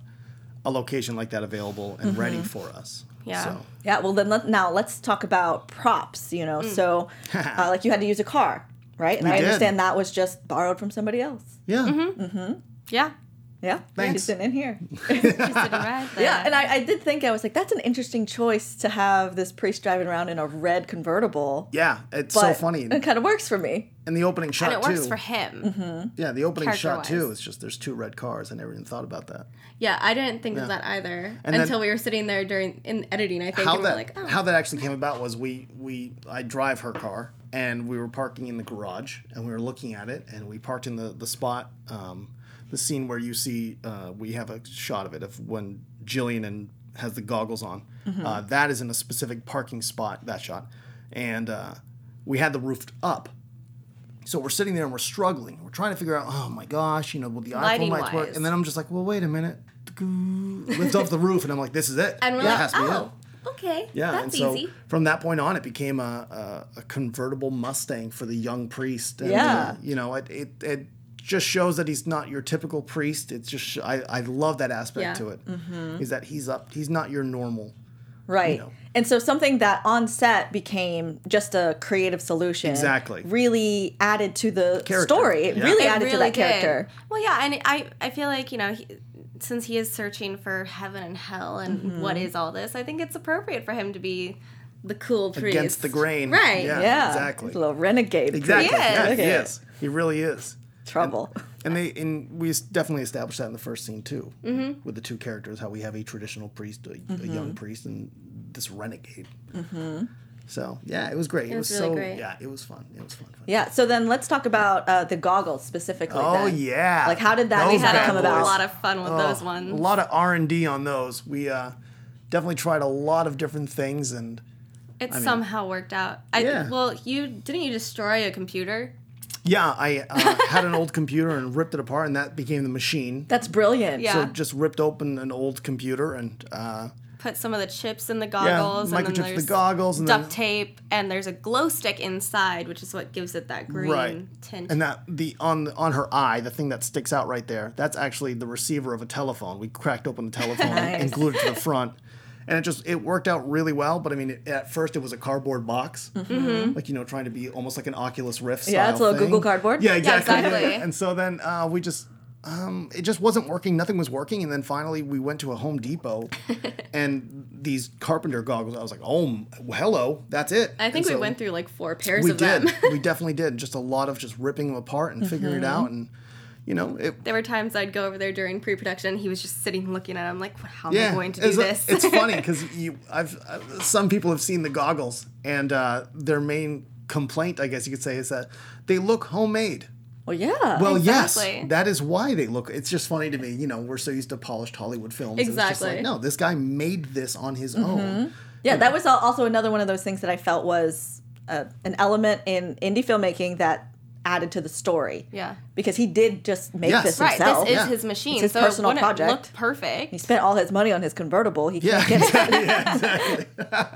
Speaker 3: a location like that available and ready for us.
Speaker 2: Yeah.
Speaker 3: So,
Speaker 1: Yeah, well then let, now let's talk about props, you know. So uh, (laughs) like you had to use a car, right? And
Speaker 3: We
Speaker 1: I
Speaker 3: did.
Speaker 1: understand that was just borrowed from somebody else.
Speaker 3: yeah.
Speaker 2: Mm-hmm. yeah.
Speaker 1: Yeah.
Speaker 3: Thanks.
Speaker 1: She's sitting in here. (laughs) (laughs)
Speaker 2: Just sitting right there.
Speaker 1: yeah, and I, I did think I was like, that's an interesting choice to have this priest driving around in a red convertible.
Speaker 3: Yeah, it's
Speaker 1: But
Speaker 3: so funny.
Speaker 1: It kind of works for me.
Speaker 3: And the opening shot
Speaker 2: and it works
Speaker 3: too.
Speaker 2: for him.
Speaker 3: yeah, the opening shot too. It's just there's two red cars. I never even thought about that.
Speaker 2: Yeah, I didn't think of that either
Speaker 3: And then-
Speaker 2: until we were sitting there during in editing. I think
Speaker 3: how
Speaker 2: and we
Speaker 3: that
Speaker 2: like, oh,
Speaker 3: how that actually came about was we we I drive her car and we were parking in the garage and we were looking at it and we parked in the the spot um, the scene where you see uh, we have a shot of it of when Jillian and has the goggles on uh, that is in a specific parking spot that shot and uh, we had the roof up so we're sitting there and we're struggling we're trying to figure out oh my gosh you know will the iPhone lights work
Speaker 2: wise.
Speaker 3: and then I'm just like well wait a minute (laughs) lift off the roof and I'm like this is it
Speaker 2: and we're
Speaker 3: That
Speaker 2: like,
Speaker 3: has to be it.
Speaker 2: oh, okay,
Speaker 3: Yeah,
Speaker 2: that's
Speaker 3: and so
Speaker 2: easy.
Speaker 3: from that point on, it became a, a, a convertible Mustang for the young priest. And,
Speaker 1: Yeah.
Speaker 3: uh, you know, it, it it just shows that he's not your typical priest. It's just I I love that aspect
Speaker 2: Yeah.
Speaker 3: to it. Is that he's up. He's not your normal.
Speaker 1: Right.
Speaker 3: know.
Speaker 1: And so something that on set became just a creative solution.
Speaker 3: Exactly.
Speaker 1: Really added to the
Speaker 3: Character.
Speaker 1: story. It
Speaker 3: Yeah.
Speaker 1: really
Speaker 2: It
Speaker 1: added to that
Speaker 2: did.
Speaker 1: character.
Speaker 2: Well, yeah, and I I feel like you know. He, since he is searching for heaven and hell and
Speaker 3: Mm-hmm.
Speaker 2: what is all this, I think it's appropriate for him to be the cool priest
Speaker 3: Against the grain.
Speaker 2: right?
Speaker 3: Yeah.
Speaker 1: Yeah.
Speaker 3: exactly.
Speaker 1: He's a little renegade.
Speaker 3: Exactly.
Speaker 2: He is.
Speaker 3: Yeah, he is. He really is.
Speaker 1: Trouble.
Speaker 3: And they and we definitely established that in the first scene too, mm-hmm. with the two characters, how we have a traditional priest, a, a
Speaker 2: Mm-hmm.
Speaker 3: young priest, and this renegade. Mm-hmm. So yeah, it was great. It,
Speaker 2: was
Speaker 3: was,
Speaker 2: really
Speaker 3: so
Speaker 2: great.
Speaker 3: yeah, it was fun. It was fun. fun.
Speaker 1: Yeah. So then let's talk about uh, the goggles specifically.
Speaker 3: Oh
Speaker 1: then.
Speaker 3: yeah.
Speaker 1: Like how did that
Speaker 3: Those
Speaker 2: We had
Speaker 3: bad
Speaker 1: come
Speaker 2: a
Speaker 1: about?
Speaker 2: lot of fun with those ones.
Speaker 3: A lot of R and D on those. We uh, definitely tried a lot of different things, and
Speaker 2: It somehow worked out. I,
Speaker 3: Yeah.
Speaker 2: Well, you didn't you destroy a computer?
Speaker 3: Yeah, I uh, had an old computer and ripped it apart, and that became the machine.
Speaker 1: That's brilliant.
Speaker 2: Yeah.
Speaker 3: So just ripped open an old computer and uh,
Speaker 2: Put some of the chips in the goggles, and then
Speaker 3: microchips the
Speaker 2: there's
Speaker 3: goggles, and
Speaker 2: duct
Speaker 3: then
Speaker 2: tape, and there's a glow stick inside, which is what gives it that green
Speaker 3: right,
Speaker 2: tint.
Speaker 3: and that the on on her eye, the thing that sticks out right there, that's actually the receiver of a telephone. We cracked open the telephone and glued it to the front. And it just it worked out really well, but I mean, it, at first it was a cardboard box, like you know, trying to be almost like an Oculus Rift.
Speaker 1: Mm-hmm. Yeah, it's a
Speaker 3: style
Speaker 1: little Google. Cardboard.
Speaker 3: Yeah, exactly.
Speaker 2: exactly. (laughs)
Speaker 3: And so then uh, we just um, it just wasn't working. Nothing was working. And then finally we went to a Home Depot, (laughs) and these carpenter goggles. I was like, oh, hello, that's it.
Speaker 2: I think
Speaker 3: And
Speaker 2: we
Speaker 3: so
Speaker 2: went through like four pairs of them.
Speaker 3: We did. we definitely did. Just a lot of just ripping them apart and figuring it out, and you know, it.
Speaker 2: there were times I'd go over there during pre-production. He was just sitting looking at. it. I'm like, how am
Speaker 3: Yeah,
Speaker 2: I going to do
Speaker 3: it's,
Speaker 2: this?
Speaker 3: it's (laughs) funny because you, I've, uh, some people have seen the goggles, and uh, their main complaint, I guess you could say, is that they look homemade.
Speaker 1: Well, yeah.
Speaker 3: Well,
Speaker 2: Exactly.
Speaker 3: yes, that is why they look. It's just funny to me. You know, we're so used to polished Hollywood films. and It's just
Speaker 2: Exactly.
Speaker 3: like, no, this guy made this on his own.
Speaker 1: Yeah, that was also another one of those things that I felt was uh, an element in indie filmmaking that added to the story.
Speaker 2: Yeah.
Speaker 1: Because he did just make
Speaker 3: Yes.
Speaker 1: this
Speaker 2: Right.
Speaker 1: himself.
Speaker 2: This is
Speaker 3: Yeah.
Speaker 2: his machine.
Speaker 1: It's his
Speaker 2: so
Speaker 1: personal
Speaker 2: it
Speaker 1: project.
Speaker 2: look perfect.
Speaker 1: He spent all his money on his convertible. He can't get (laughs) (laughs)
Speaker 3: yeah, exactly.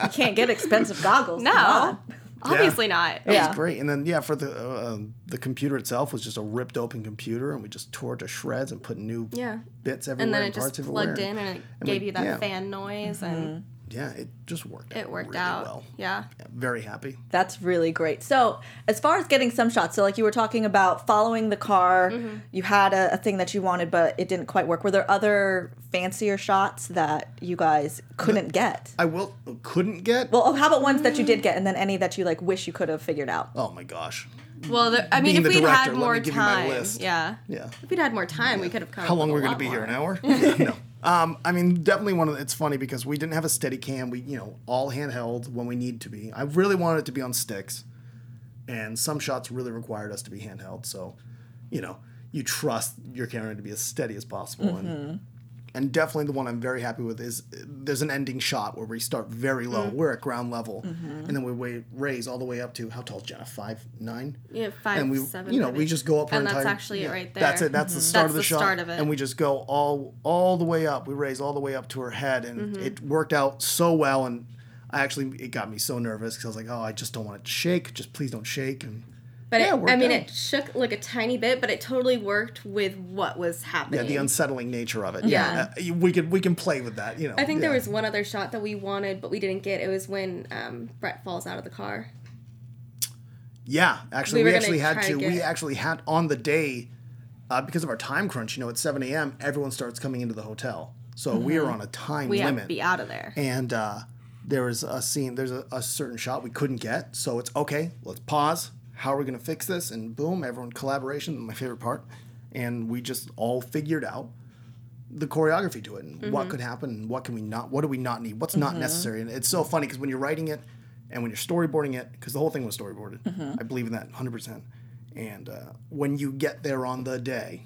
Speaker 1: he can't get expensive goggles.
Speaker 2: No.
Speaker 1: on. (laughs)
Speaker 2: Obviously not.
Speaker 1: Yeah.
Speaker 3: It's great. And then yeah, for the uh, um, the computer itself was just a ripped open computer, and we just tore it to shreds and put new
Speaker 2: Yeah.
Speaker 3: bits everywhere
Speaker 2: And then
Speaker 3: and
Speaker 2: it
Speaker 3: parts
Speaker 2: just
Speaker 3: everywhere.
Speaker 2: plugged in and it
Speaker 3: and
Speaker 2: gave
Speaker 3: we-
Speaker 2: you that
Speaker 3: yeah.
Speaker 2: fan noise and
Speaker 3: Yeah, it just worked.
Speaker 2: Out it worked
Speaker 3: really
Speaker 2: out.
Speaker 3: well.
Speaker 2: Yeah.
Speaker 3: Yeah, very happy.
Speaker 1: That's really great. So, as far as getting some shots, so like you were talking about following the car,
Speaker 2: Mm-hmm.
Speaker 1: you had a, a thing that you wanted, but it didn't quite work. Were there other fancier shots that you guys couldn't get?
Speaker 3: I will couldn't get.
Speaker 1: Well, oh, how about ones that you did get, and then any that you like wish you could have figured out?
Speaker 3: oh my gosh.
Speaker 2: Well, there, I mean,
Speaker 3: Being
Speaker 2: if we'd
Speaker 3: director,
Speaker 2: had more
Speaker 3: me give you my
Speaker 2: time, yeah.
Speaker 3: Yeah.
Speaker 2: If we'd had more time, we could have come.
Speaker 3: How long
Speaker 2: up
Speaker 3: we're
Speaker 2: with
Speaker 3: going to be here? An hour? (laughs) (laughs) no. Um, I mean, definitely one of the, it's funny because we didn't have a steady cam. We, you know, all handheld when we need to be. I really wanted it to be on sticks, and some shots really required us to be handheld. So, you know, you trust your camera to be as steady as possible. And, and definitely the one I'm very happy with is there's an ending shot where we start very low. Mm. We're at ground level, mm-hmm. and then we raise all the way up to how tall is Jenna? Five nine?
Speaker 2: Yeah, five,
Speaker 3: and we
Speaker 2: seven.
Speaker 3: you know
Speaker 2: maybe.
Speaker 3: we just go up
Speaker 2: And that's
Speaker 3: entire-
Speaker 2: actually it
Speaker 3: yeah,
Speaker 2: right
Speaker 3: that's it. That's the mm-hmm. start
Speaker 2: That's
Speaker 3: of the,
Speaker 2: the
Speaker 3: shot.
Speaker 2: start of it.
Speaker 3: and we just go all all the way up. We raise all the way up to her head and mm-hmm. it worked out so well. And I actually it got me so nervous because I was like oh I just don't want it to shake. Just please don't shake. And
Speaker 2: But
Speaker 3: Yeah, it
Speaker 2: it, I mean,
Speaker 3: out.
Speaker 2: it shook like a tiny bit, but it totally worked with what was happening.
Speaker 3: yeah the unsettling nature of it
Speaker 2: Yeah.
Speaker 3: Uh, we could we can play with that you know
Speaker 2: I think there was one other shot that we wanted, but we didn't get. It was when um, Brett falls out of the car.
Speaker 3: Yeah, actually,
Speaker 2: We
Speaker 3: we, actually had to.
Speaker 2: to
Speaker 3: We actually had on the day, uh, because of our time crunch. You know, at seven a.m., everyone starts coming into the hotel, so we are on a time
Speaker 2: Mm-hmm. We had
Speaker 3: limit.
Speaker 2: to be out of there.
Speaker 3: and uh, there was a scene. There's a, a certain shot we couldn't get, so it's okay. Let's pause. How are we going to fix this? And boom, everyone collaboration. My favorite part, and we just all figured out the choreography to it and
Speaker 2: Mm-hmm.
Speaker 3: what could happen and what can we not what do we not need what's not necessary and it's so funny because when you're writing it and when you're storyboarding it because the whole thing was storyboarded
Speaker 2: Mm-hmm.
Speaker 3: i believe in that 100% and uh, when you get there on the day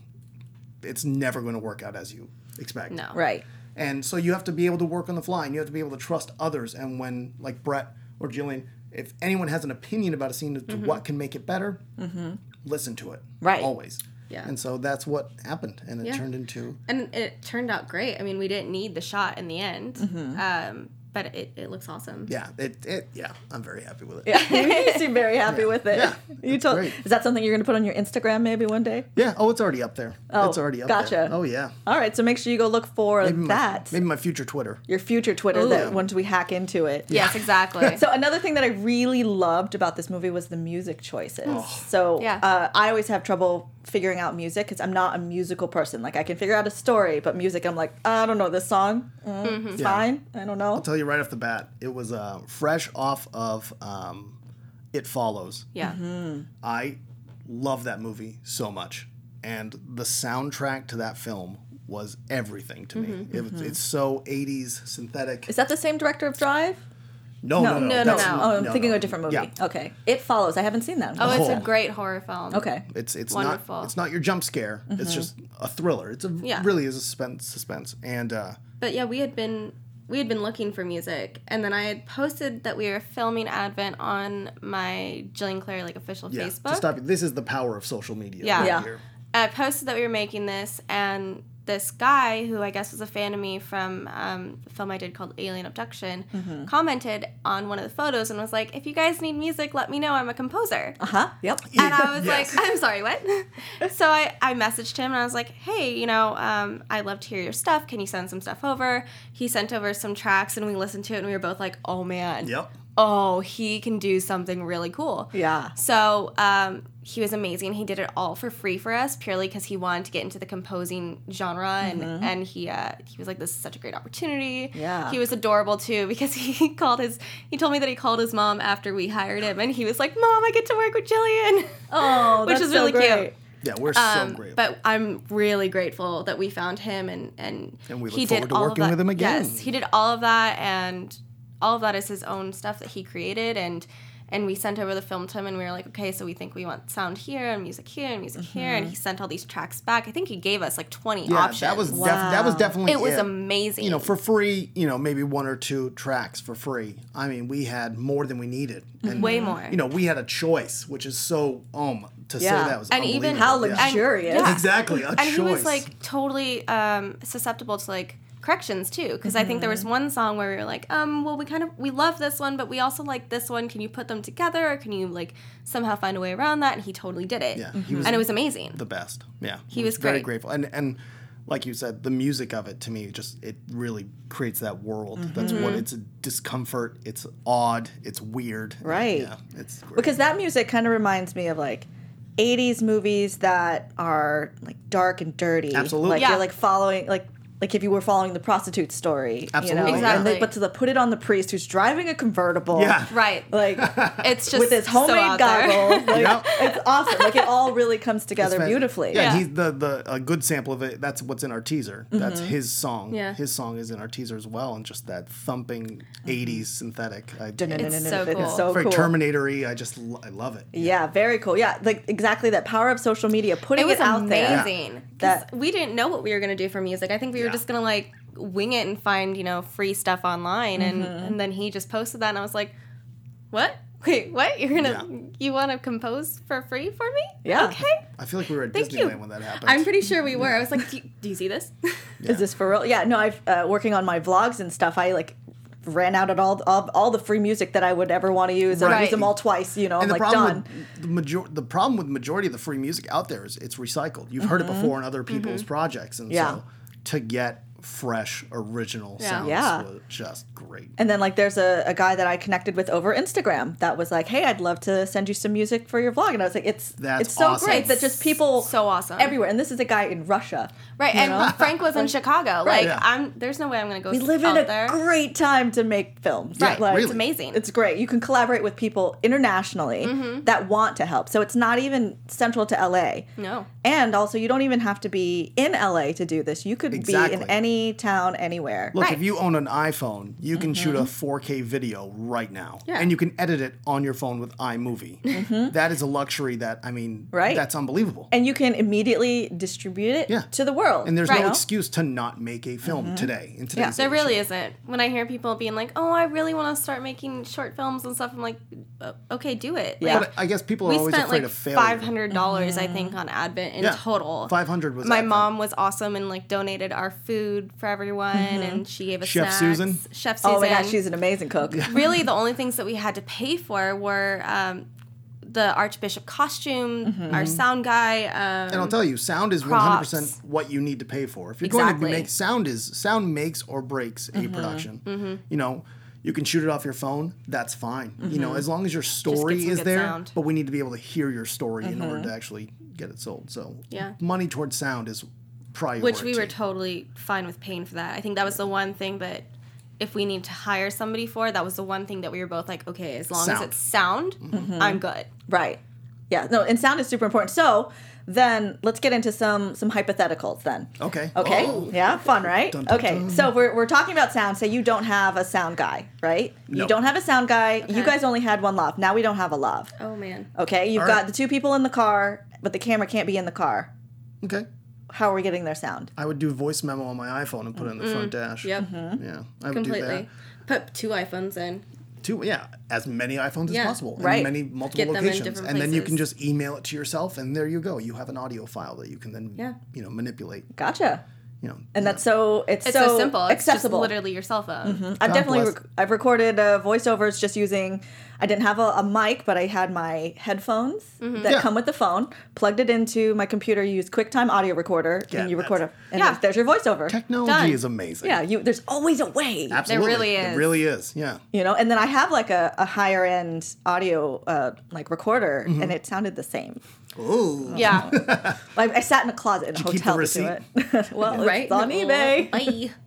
Speaker 3: it's never going to work out as you expect
Speaker 2: No.
Speaker 1: Right.
Speaker 3: and so you have to be able to work on the fly and you have to be able to trust others and when like brett or jillian if anyone has an opinion about a scene as to mm-hmm. what can make it better mm-hmm. listen to it
Speaker 1: Right.
Speaker 3: always
Speaker 2: Yeah.
Speaker 3: and so that's what happened and it
Speaker 2: Yeah.
Speaker 3: turned into
Speaker 2: And it turned out great. I mean, we didn't need the shot in the end, mm-hmm. um, but it, it looks awesome.
Speaker 3: Yeah, it, it yeah, I'm very happy with it.
Speaker 1: Yeah, (laughs) you seem very happy with it.
Speaker 3: Yeah,
Speaker 1: you
Speaker 3: it's
Speaker 1: told.
Speaker 3: great.
Speaker 1: Is that something you're going to put on your Instagram maybe one day?
Speaker 3: Yeah, oh, it's already up there.
Speaker 1: Oh,
Speaker 3: it's already up
Speaker 1: gotcha.
Speaker 3: there. Oh yeah.
Speaker 1: All right, so make sure you go look for
Speaker 3: Maybe my,
Speaker 1: that.
Speaker 3: maybe my future Twitter.
Speaker 1: Your future Twitter
Speaker 2: Ooh.
Speaker 1: that once we hack into it.
Speaker 2: Yes, exactly. (laughs)
Speaker 1: So another thing that I really loved about this movie was the music choices. So
Speaker 2: Yeah.
Speaker 1: uh, I always have trouble figuring out music because I'm not a musical person. Like I can figure out a story, but music, I'm like, I don't know this song. Mm, It's
Speaker 3: Yeah.
Speaker 1: fine. I don't know.
Speaker 3: I'll tell you right off the bat, it was uh, fresh off of um, It Follows.
Speaker 2: yeah.
Speaker 3: I love that movie so much, and the soundtrack to that film was everything to me.
Speaker 2: Mm-hmm.
Speaker 3: It was, it's so 80s synthetic.
Speaker 1: Is that the same director of Drive?
Speaker 3: No, no, no,
Speaker 2: no, no, no.
Speaker 1: Oh, I'm
Speaker 3: no,
Speaker 1: thinking
Speaker 3: no.
Speaker 1: of a different movie.
Speaker 3: Yeah.
Speaker 1: Okay. It follows. I haven't seen that.
Speaker 2: Oh, it's a great horror film.
Speaker 1: okay.
Speaker 3: It's it's
Speaker 2: Wonderful.
Speaker 3: not it's not your jump scare. It's just a thriller. It's a
Speaker 2: Yeah.
Speaker 3: really is a suspense suspense and uh,
Speaker 2: But yeah, we had been we had been looking for music, and then I had posted that we were filming Advent on my Jillian Clare like official
Speaker 3: yeah.
Speaker 2: Facebook.
Speaker 3: To stop you, this is the power of social media.
Speaker 2: Yeah.
Speaker 3: right
Speaker 1: Yeah.
Speaker 3: here.
Speaker 2: I posted that we were making this, and this guy who I guess was a fan of me from um, a film I did called Alien Abduction commented on one of the photos and was like, "If you guys need music, let me know. I'm a composer."
Speaker 1: Uh huh. Yep.
Speaker 2: And I was (laughs)
Speaker 3: Yes.
Speaker 2: like, I'm sorry, what? (laughs) so I, I messaged him and I was like, hey, you know, um, I'd love to hear your stuff. Can you send some stuff over? He sent over some tracks and we listened to it and we were both like, oh man,
Speaker 3: Yep.
Speaker 2: Oh, he can do something really cool.
Speaker 1: Yeah.
Speaker 2: So um, he was amazing. He did it all for free for us, purely because he wanted to get into the composing genre, and and he uh, he was like, "This is such a great opportunity."
Speaker 1: Yeah.
Speaker 2: He was adorable too because (laughs) he called his he told me that he called his mom after we hired him, and he was like, "Mom, I get to work with Jillian,"
Speaker 1: Oh, (laughs)
Speaker 2: which
Speaker 1: that's
Speaker 2: is
Speaker 1: so
Speaker 2: really
Speaker 1: great.
Speaker 2: cute.
Speaker 3: Yeah, we're so
Speaker 2: Um,
Speaker 3: great.
Speaker 2: but I'm really grateful that we found him and and,
Speaker 3: And we look
Speaker 2: he
Speaker 3: forward
Speaker 2: did
Speaker 3: to
Speaker 2: all
Speaker 3: working
Speaker 2: of that.
Speaker 3: with him again.
Speaker 2: Yes, he did all of that and all of that is his own stuff that he created and And we sent over the film to him, and we were like, okay, so we think we want sound here and music here and music here. And he sent all these tracks back. I think he gave us like 20
Speaker 3: Yeah,
Speaker 2: options.
Speaker 3: that was def- that was definitely
Speaker 2: It was amazing.
Speaker 3: You know, for free, you know, maybe one or two tracks for free. I mean, we had more than we needed, and
Speaker 2: way more.
Speaker 3: You know, we had a choice, which is so um to
Speaker 1: Yeah.
Speaker 3: say that was
Speaker 2: And even-
Speaker 1: How
Speaker 3: unbelievable. Yeah.
Speaker 1: luxurious.
Speaker 2: yeah.
Speaker 3: Exactly, a
Speaker 2: and he was like totally um, susceptible to like corrections too because i think there was
Speaker 3: Mm-hmm.
Speaker 2: one song where we were like um well we kind of we love this one but we also like this one can you put them together or can you like somehow find a way around that and he totally did it
Speaker 3: Yeah, he was
Speaker 2: and it was amazing
Speaker 3: the best. Yeah,
Speaker 2: He was
Speaker 3: very
Speaker 2: great.
Speaker 3: grateful, and and like you said, the music of it to me just it really creates that world. That's what
Speaker 2: Mm-hmm.
Speaker 3: it's a discomfort. It's odd. It's weird.
Speaker 1: Right.
Speaker 3: Yeah, it's great.
Speaker 1: because that music kind of reminds me of like 80s movies that are like dark and dirty.
Speaker 3: Absolutely.
Speaker 1: Like
Speaker 2: Yeah.
Speaker 1: you're like following like like if you were following the prostitute story.
Speaker 3: Absolutely,
Speaker 1: You know?
Speaker 3: yeah.
Speaker 1: And they,
Speaker 2: Exactly.
Speaker 1: but to the put it on the priest who's driving a convertible.
Speaker 3: yeah,
Speaker 2: right
Speaker 1: Like (laughs)
Speaker 2: it's just
Speaker 1: with his homemade
Speaker 2: out there.
Speaker 1: goggles. (laughs) Like,
Speaker 3: Yep.
Speaker 1: It's awesome. Like it all really comes together beautifully.
Speaker 3: Yeah,
Speaker 2: Yeah.
Speaker 3: he's the the a good sample of it. That's what's in our teaser. That's
Speaker 1: Mm-hmm.
Speaker 3: his song.
Speaker 2: Yeah.
Speaker 3: his song is in our teaser as well, and just that thumping '80s synthetic. I,
Speaker 2: It's so
Speaker 1: It's
Speaker 2: cool.
Speaker 1: so
Speaker 3: very
Speaker 1: cool.
Speaker 3: Terminator-y. I just I love it.
Speaker 1: Yeah, very cool. Yeah, like exactly that power of social media, putting
Speaker 2: it was
Speaker 1: it out there.
Speaker 2: amazing 'Cause
Speaker 1: That-
Speaker 2: we didn't know what we were going to do for music i think we were just going to like wing it and find you know free stuff online and
Speaker 1: Mm-hmm.
Speaker 2: and then he just posted that and i was like what (laughs) wait what you're gonna
Speaker 3: Yeah.
Speaker 2: you want to compose for free for me
Speaker 1: Yeah.
Speaker 2: okay
Speaker 3: I feel like we were at
Speaker 2: Thank
Speaker 3: Disneyland
Speaker 2: you.
Speaker 3: when that happened.
Speaker 2: i'm pretty sure we were i was like do you, do you see this (laughs)
Speaker 1: Is this for real? Yeah, no, I've uh, working on my vlogs and stuff. I like ran out of all all, all the free music that I would ever want to use. and
Speaker 3: Right.
Speaker 1: use them all twice. You know,
Speaker 3: and
Speaker 1: I'm
Speaker 3: the
Speaker 1: like done.
Speaker 3: the major the problem with the majority of the free music out there is it's recycled. You've heard it before in other people's projects, and
Speaker 1: Mm-hmm. Yeah.
Speaker 3: so to get fresh original
Speaker 2: Yeah.
Speaker 3: sounds
Speaker 1: Yeah.
Speaker 3: was just great.
Speaker 1: And then like there's a, a guy that I connected with over Instagram that was like, "Hey, I'd love to send you some music for your vlog." And I was like, "It's
Speaker 3: That's
Speaker 1: it's so
Speaker 3: awesome.
Speaker 1: great that just people
Speaker 2: so awesome.
Speaker 1: everywhere." And this is a guy in Russia.
Speaker 2: right and
Speaker 1: know? (laughs)
Speaker 2: frank was in chicago
Speaker 1: Right.
Speaker 2: like
Speaker 3: Yeah.
Speaker 2: i'm there's no way i'm gonna go
Speaker 1: We live
Speaker 2: out
Speaker 1: in a
Speaker 2: there
Speaker 1: great time to make films.
Speaker 2: Right.
Speaker 1: Like,
Speaker 3: really.
Speaker 2: it's amazing
Speaker 1: It's great. You can collaborate with people internationally
Speaker 2: Mm-hmm.
Speaker 1: that want to help. So it's not even central to LA.
Speaker 2: no
Speaker 1: And also, you don't even have to be in LA to do this. You could be in any town, anywhere.
Speaker 3: Look,
Speaker 2: Right.
Speaker 3: if you own an iPhone, you can shoot a 4K video right now,
Speaker 2: Mm-hmm. Yeah.
Speaker 3: and you can edit it on your phone with iMovie. That is a luxury that I mean,
Speaker 1: Mm-hmm. Right.
Speaker 3: That's unbelievable.
Speaker 1: And you can immediately distribute it
Speaker 3: Yeah.
Speaker 1: to the world.
Speaker 3: And there's
Speaker 2: Right.
Speaker 3: no excuse to not make a film today in today's
Speaker 1: Yeah.
Speaker 2: There
Speaker 3: age.
Speaker 2: really isn't. When I hear people being like, "Oh, I really want to start making short films and stuff," I'm like, "Uh, "Okay, do it."
Speaker 1: Yeah.
Speaker 2: Like,
Speaker 3: But I guess people are
Speaker 2: we
Speaker 3: always
Speaker 2: spent
Speaker 3: afraid
Speaker 2: like
Speaker 3: of failure.
Speaker 2: five hundred dollars, I think, on Advent in
Speaker 3: Yeah.
Speaker 2: total.
Speaker 3: 500 was
Speaker 2: My
Speaker 3: Advent.
Speaker 2: mom was awesome and like donated our food for everyone, and she gave us
Speaker 3: Chef
Speaker 2: snacks.
Speaker 3: Susan?
Speaker 2: Chef Susan.
Speaker 1: oh my gosh, she's an amazing cook. (laughs)
Speaker 2: really the only things that we had to pay for were um, the Archbishop costume,
Speaker 1: Mm-hmm.
Speaker 2: our sound guy. Um,
Speaker 3: And I'll tell you, sound is
Speaker 2: props.
Speaker 3: 100% what you need to pay for. If you're going to make sound is sound makes or breaks
Speaker 1: Mm-hmm.
Speaker 3: a production. You know, you can shoot it off your phone, that's fine. You know, as long as your story is there,
Speaker 2: sound.
Speaker 3: but we need to be able to hear your story in
Speaker 1: Mm-hmm.
Speaker 3: order to actually get it sold. So,
Speaker 2: Yeah.
Speaker 3: money towards sound is priority.
Speaker 2: which we were totally fine with paying for that. I think that was the one thing that if we need to hire somebody for, that was the one thing that we were both like, okay, as long
Speaker 3: Sound.
Speaker 2: as it's sound,
Speaker 1: Mm-hmm.
Speaker 2: I'm good.
Speaker 1: Right. Yeah. No, and sound is super important. So then let's get into some some hypotheticals then.
Speaker 3: Okay.
Speaker 1: Okay.
Speaker 3: Oh.
Speaker 1: Yeah, fun, right?
Speaker 3: Dun, dun,
Speaker 1: okay.
Speaker 3: dun.
Speaker 1: So we're, we're talking about sound. Say you don't have a sound guy, right? You don't have a sound guy. You guys only had one love. Now we don't have a love.
Speaker 2: Oh man.
Speaker 1: Okay. You've
Speaker 3: All
Speaker 1: got
Speaker 3: right.
Speaker 1: the two people in the car, but the camera can't be in the car.
Speaker 3: Okay.
Speaker 1: How are we getting their sound?
Speaker 3: I would do voice memo on my iPhone and put it in the front dash.
Speaker 2: Yep.
Speaker 1: Mm-hmm.
Speaker 3: Yeah. I would
Speaker 2: Completely. Put two iPhones in.
Speaker 3: Two, yeah, as many iPhones
Speaker 2: Yeah.
Speaker 3: as possible,
Speaker 1: Right.
Speaker 3: in many multiple
Speaker 2: Get
Speaker 3: locations, and then you can just email it to yourself, and there you go. You have an audio file that you can then,
Speaker 2: Yeah.
Speaker 3: you know, manipulate.
Speaker 1: Gotcha.
Speaker 3: You know,
Speaker 1: And that's so it's,
Speaker 2: It's
Speaker 1: so,
Speaker 2: so, simple. It's
Speaker 1: accessible.
Speaker 2: just literally your cell phone.
Speaker 1: I've
Speaker 3: God
Speaker 1: definitely rec- I've recorded uh, voiceovers just using. I didn't have a, a mic, but I had my headphones
Speaker 2: Mm-hmm.
Speaker 1: that
Speaker 3: Yeah.
Speaker 1: come with the phone. Plugged it into my computer. use QuickTime audio recorder,
Speaker 3: Yeah,
Speaker 1: and you record it. And
Speaker 2: Yeah.
Speaker 1: there's, there's your voiceover.
Speaker 3: technology
Speaker 2: Done.
Speaker 3: is amazing.
Speaker 1: yeah, you. There's always a way.
Speaker 3: absolutely.
Speaker 2: there really
Speaker 3: It
Speaker 2: is.
Speaker 3: really is. Yeah.
Speaker 1: You know, and then I have like a, a higher end audio uh, like recorder,
Speaker 3: Mm-hmm.
Speaker 1: and it sounded the same.
Speaker 3: Ooh.
Speaker 2: Yeah. (laughs)
Speaker 1: Like I sat in a closet in a
Speaker 3: you keep the
Speaker 1: hotel to do it. (laughs) well,
Speaker 2: right.
Speaker 1: it's on
Speaker 2: Oh,
Speaker 1: eBay.
Speaker 2: Bye. (laughs)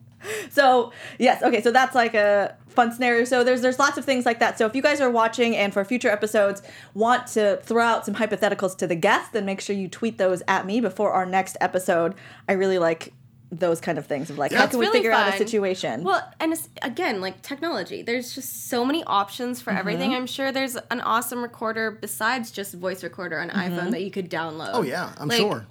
Speaker 1: So yes, okay, so that's like a fun scenario. So there's there's lots of things like that. So if you guys are watching and for future episodes want to throw out some hypotheticals to the guests, then make sure you tweet those at me before our next episode. I really like those kind of things of like how can we
Speaker 2: really
Speaker 1: figure out a situation?
Speaker 2: Well, and it's, again, like technology, there's just so many options for
Speaker 1: Mm-hmm.
Speaker 2: everything. I'm sure there's an awesome recorder besides just voice recorder on
Speaker 1: Mm-hmm.
Speaker 2: iPhone that you could download.
Speaker 3: Oh yeah, I'm
Speaker 2: Like,
Speaker 3: sure.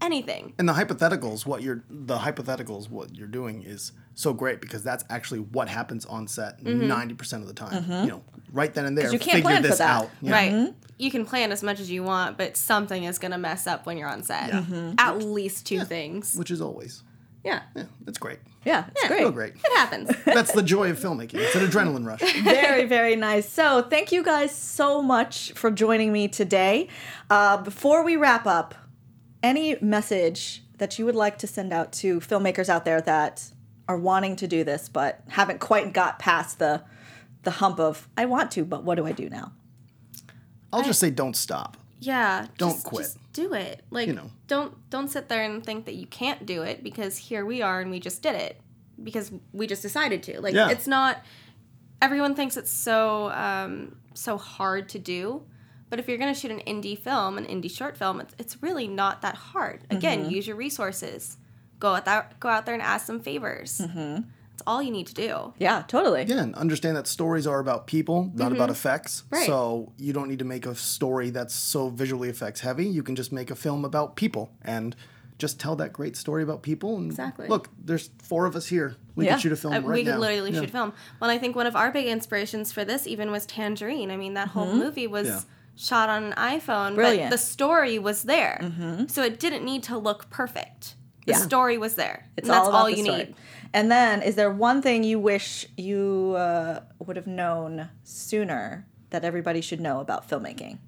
Speaker 2: Anything.
Speaker 3: And the hypotheticals, what you're the hypotheticals, what you're doing is so great because that's actually what happens on set 90 percent of the time. You know, right then and there,
Speaker 1: Mm-hmm. you can't
Speaker 3: figure
Speaker 1: plan for
Speaker 3: this
Speaker 1: that.
Speaker 3: out. Yeah.
Speaker 2: Right. You can plan as much as you want, but something is going to mess up when you're on set. At least two things.
Speaker 3: Which is always,
Speaker 2: Yeah.
Speaker 3: yeah, it's great.
Speaker 1: yeah, it's
Speaker 2: Yeah.
Speaker 1: great.
Speaker 3: Real great.
Speaker 2: It happens. (laughs)
Speaker 3: That's the joy of filmmaking. It's an adrenaline rush. (laughs)
Speaker 1: very, very nice. So, thank you guys so much for joining me today. Uh, before we wrap up, any message that you would like to send out to filmmakers out there that are wanting to do this but haven't quite got past the the hump of I want to, but what do I do now?
Speaker 3: I'll just say, don't stop.
Speaker 2: Yeah.
Speaker 3: Don't
Speaker 2: just,
Speaker 3: quit.
Speaker 2: Just do it. Like
Speaker 3: You know.
Speaker 2: don't don't sit there and think that you can't do it because here we are and we just did it because we just decided to. Like
Speaker 3: Yeah.
Speaker 2: it's not everyone thinks it's so um so hard to do. But if you're going to shoot an indie film, an indie short film, it's, it's really not that hard. Again,
Speaker 3: Mm-hmm.
Speaker 2: use your resources. Go out there, go out there and ask some favors. Mm-hmm. That's all you need to do.
Speaker 1: Yeah, totally.
Speaker 3: Yeah, and understand that stories are about people, not about effects.
Speaker 2: Right.
Speaker 3: So you don't need to make a story that's so visually effects heavy. You can just make a film about people and just tell that great story about people. And
Speaker 2: Exactly.
Speaker 3: Look, there's four of us here. We
Speaker 1: Yeah.
Speaker 3: can shoot a film
Speaker 2: Uh,
Speaker 3: right
Speaker 2: we could
Speaker 3: now.
Speaker 2: literally
Speaker 3: Yeah.
Speaker 2: shoot film. Well, I think one of our big inspirations for this even was Tangerine. I mean, that whole movie was
Speaker 3: Yeah.
Speaker 2: shot on an iPhone,
Speaker 1: Brilliant.
Speaker 2: but the story was there, so it didn't need to look perfect. The
Speaker 1: Yeah.
Speaker 2: story was there.
Speaker 1: It's
Speaker 2: and that's
Speaker 1: all about
Speaker 2: all you
Speaker 1: story.
Speaker 2: need.
Speaker 1: And then, is there one thing you wish you uh, would have known sooner that everybody should know about filmmaking?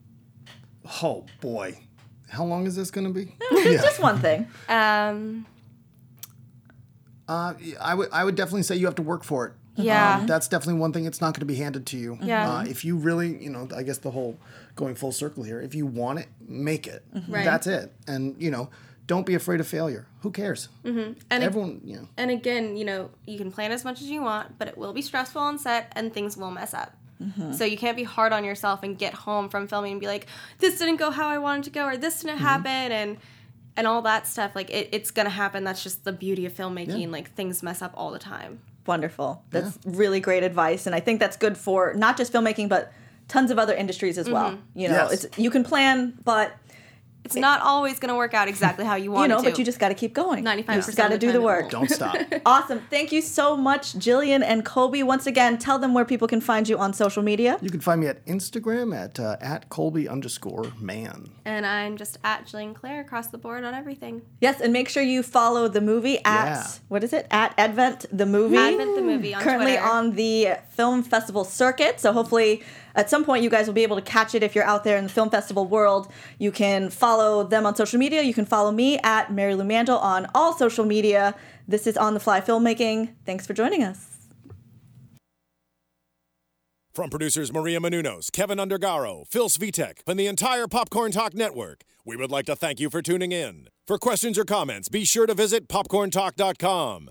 Speaker 3: Oh boy, how long is this going to be? (laughs)
Speaker 1: Just one thing.
Speaker 2: Um,
Speaker 3: Uh, I would I would definitely say you have to work for it.
Speaker 2: Yeah.
Speaker 3: Um, that's definitely one thing. It's not going to be handed to you.
Speaker 2: Yeah.
Speaker 3: Uh, if you really, you know, I guess the whole going full circle here. If you want it, make it.
Speaker 2: Right.
Speaker 3: That's it. And you know, don't be afraid of failure. Who cares?
Speaker 2: and it-
Speaker 3: Everyone, you know.
Speaker 2: and again, you know, you can plan as much as you want, but it will be stressful on set, and things will mess up.
Speaker 1: Mm-hmm.
Speaker 2: So you can't be hard on yourself and get home from filming and be like, "This didn't go how I wanted to go," or "This
Speaker 1: Mm-hmm.
Speaker 2: didn't happen," and and all that stuff. Like it, it's gonna happen. That's just the beauty of filmmaking. Like things mess up all the time.
Speaker 1: Wonderful. That's really great advice, and I think that's good for not just filmmaking, but tons of other industries as well. You know,
Speaker 3: Yes.
Speaker 1: it's you can plan, but
Speaker 2: It's not always gonna work out exactly how you want to.
Speaker 1: you know,
Speaker 2: it to.
Speaker 1: but you just got to keep going.
Speaker 2: 95%
Speaker 1: You just got to do the work.
Speaker 3: Don't stop. (laughs)
Speaker 1: Awesome. Thank you so much, Jillian and Colby. Once again, tell them where people can find you on social media.
Speaker 3: You can find me at Instagram at uh, at Colby underscore Mann.
Speaker 2: and I'm just at Jillian Clare across the board on everything.
Speaker 1: Yes, and make sure you follow the movie at
Speaker 3: Yeah.
Speaker 1: what is it? At Advent the movie.
Speaker 2: Advent the movie on
Speaker 1: currently
Speaker 2: Twitter.
Speaker 1: on the film festival circuit. So hopefully at some point you guys will be able to catch it if you're out there in the film festival world. You can follow them on social media. You can follow me at Marielou Mandle on all social media. This is On the Fly Filmmaking. Thanks for joining us.
Speaker 6: From producers Maria Menounos, Kevin Undergaro, Phil Svitek, and the entire Popcorn Talk Network, we would like to thank you for tuning in. For questions or comments, be sure to visit popcorntalk.com.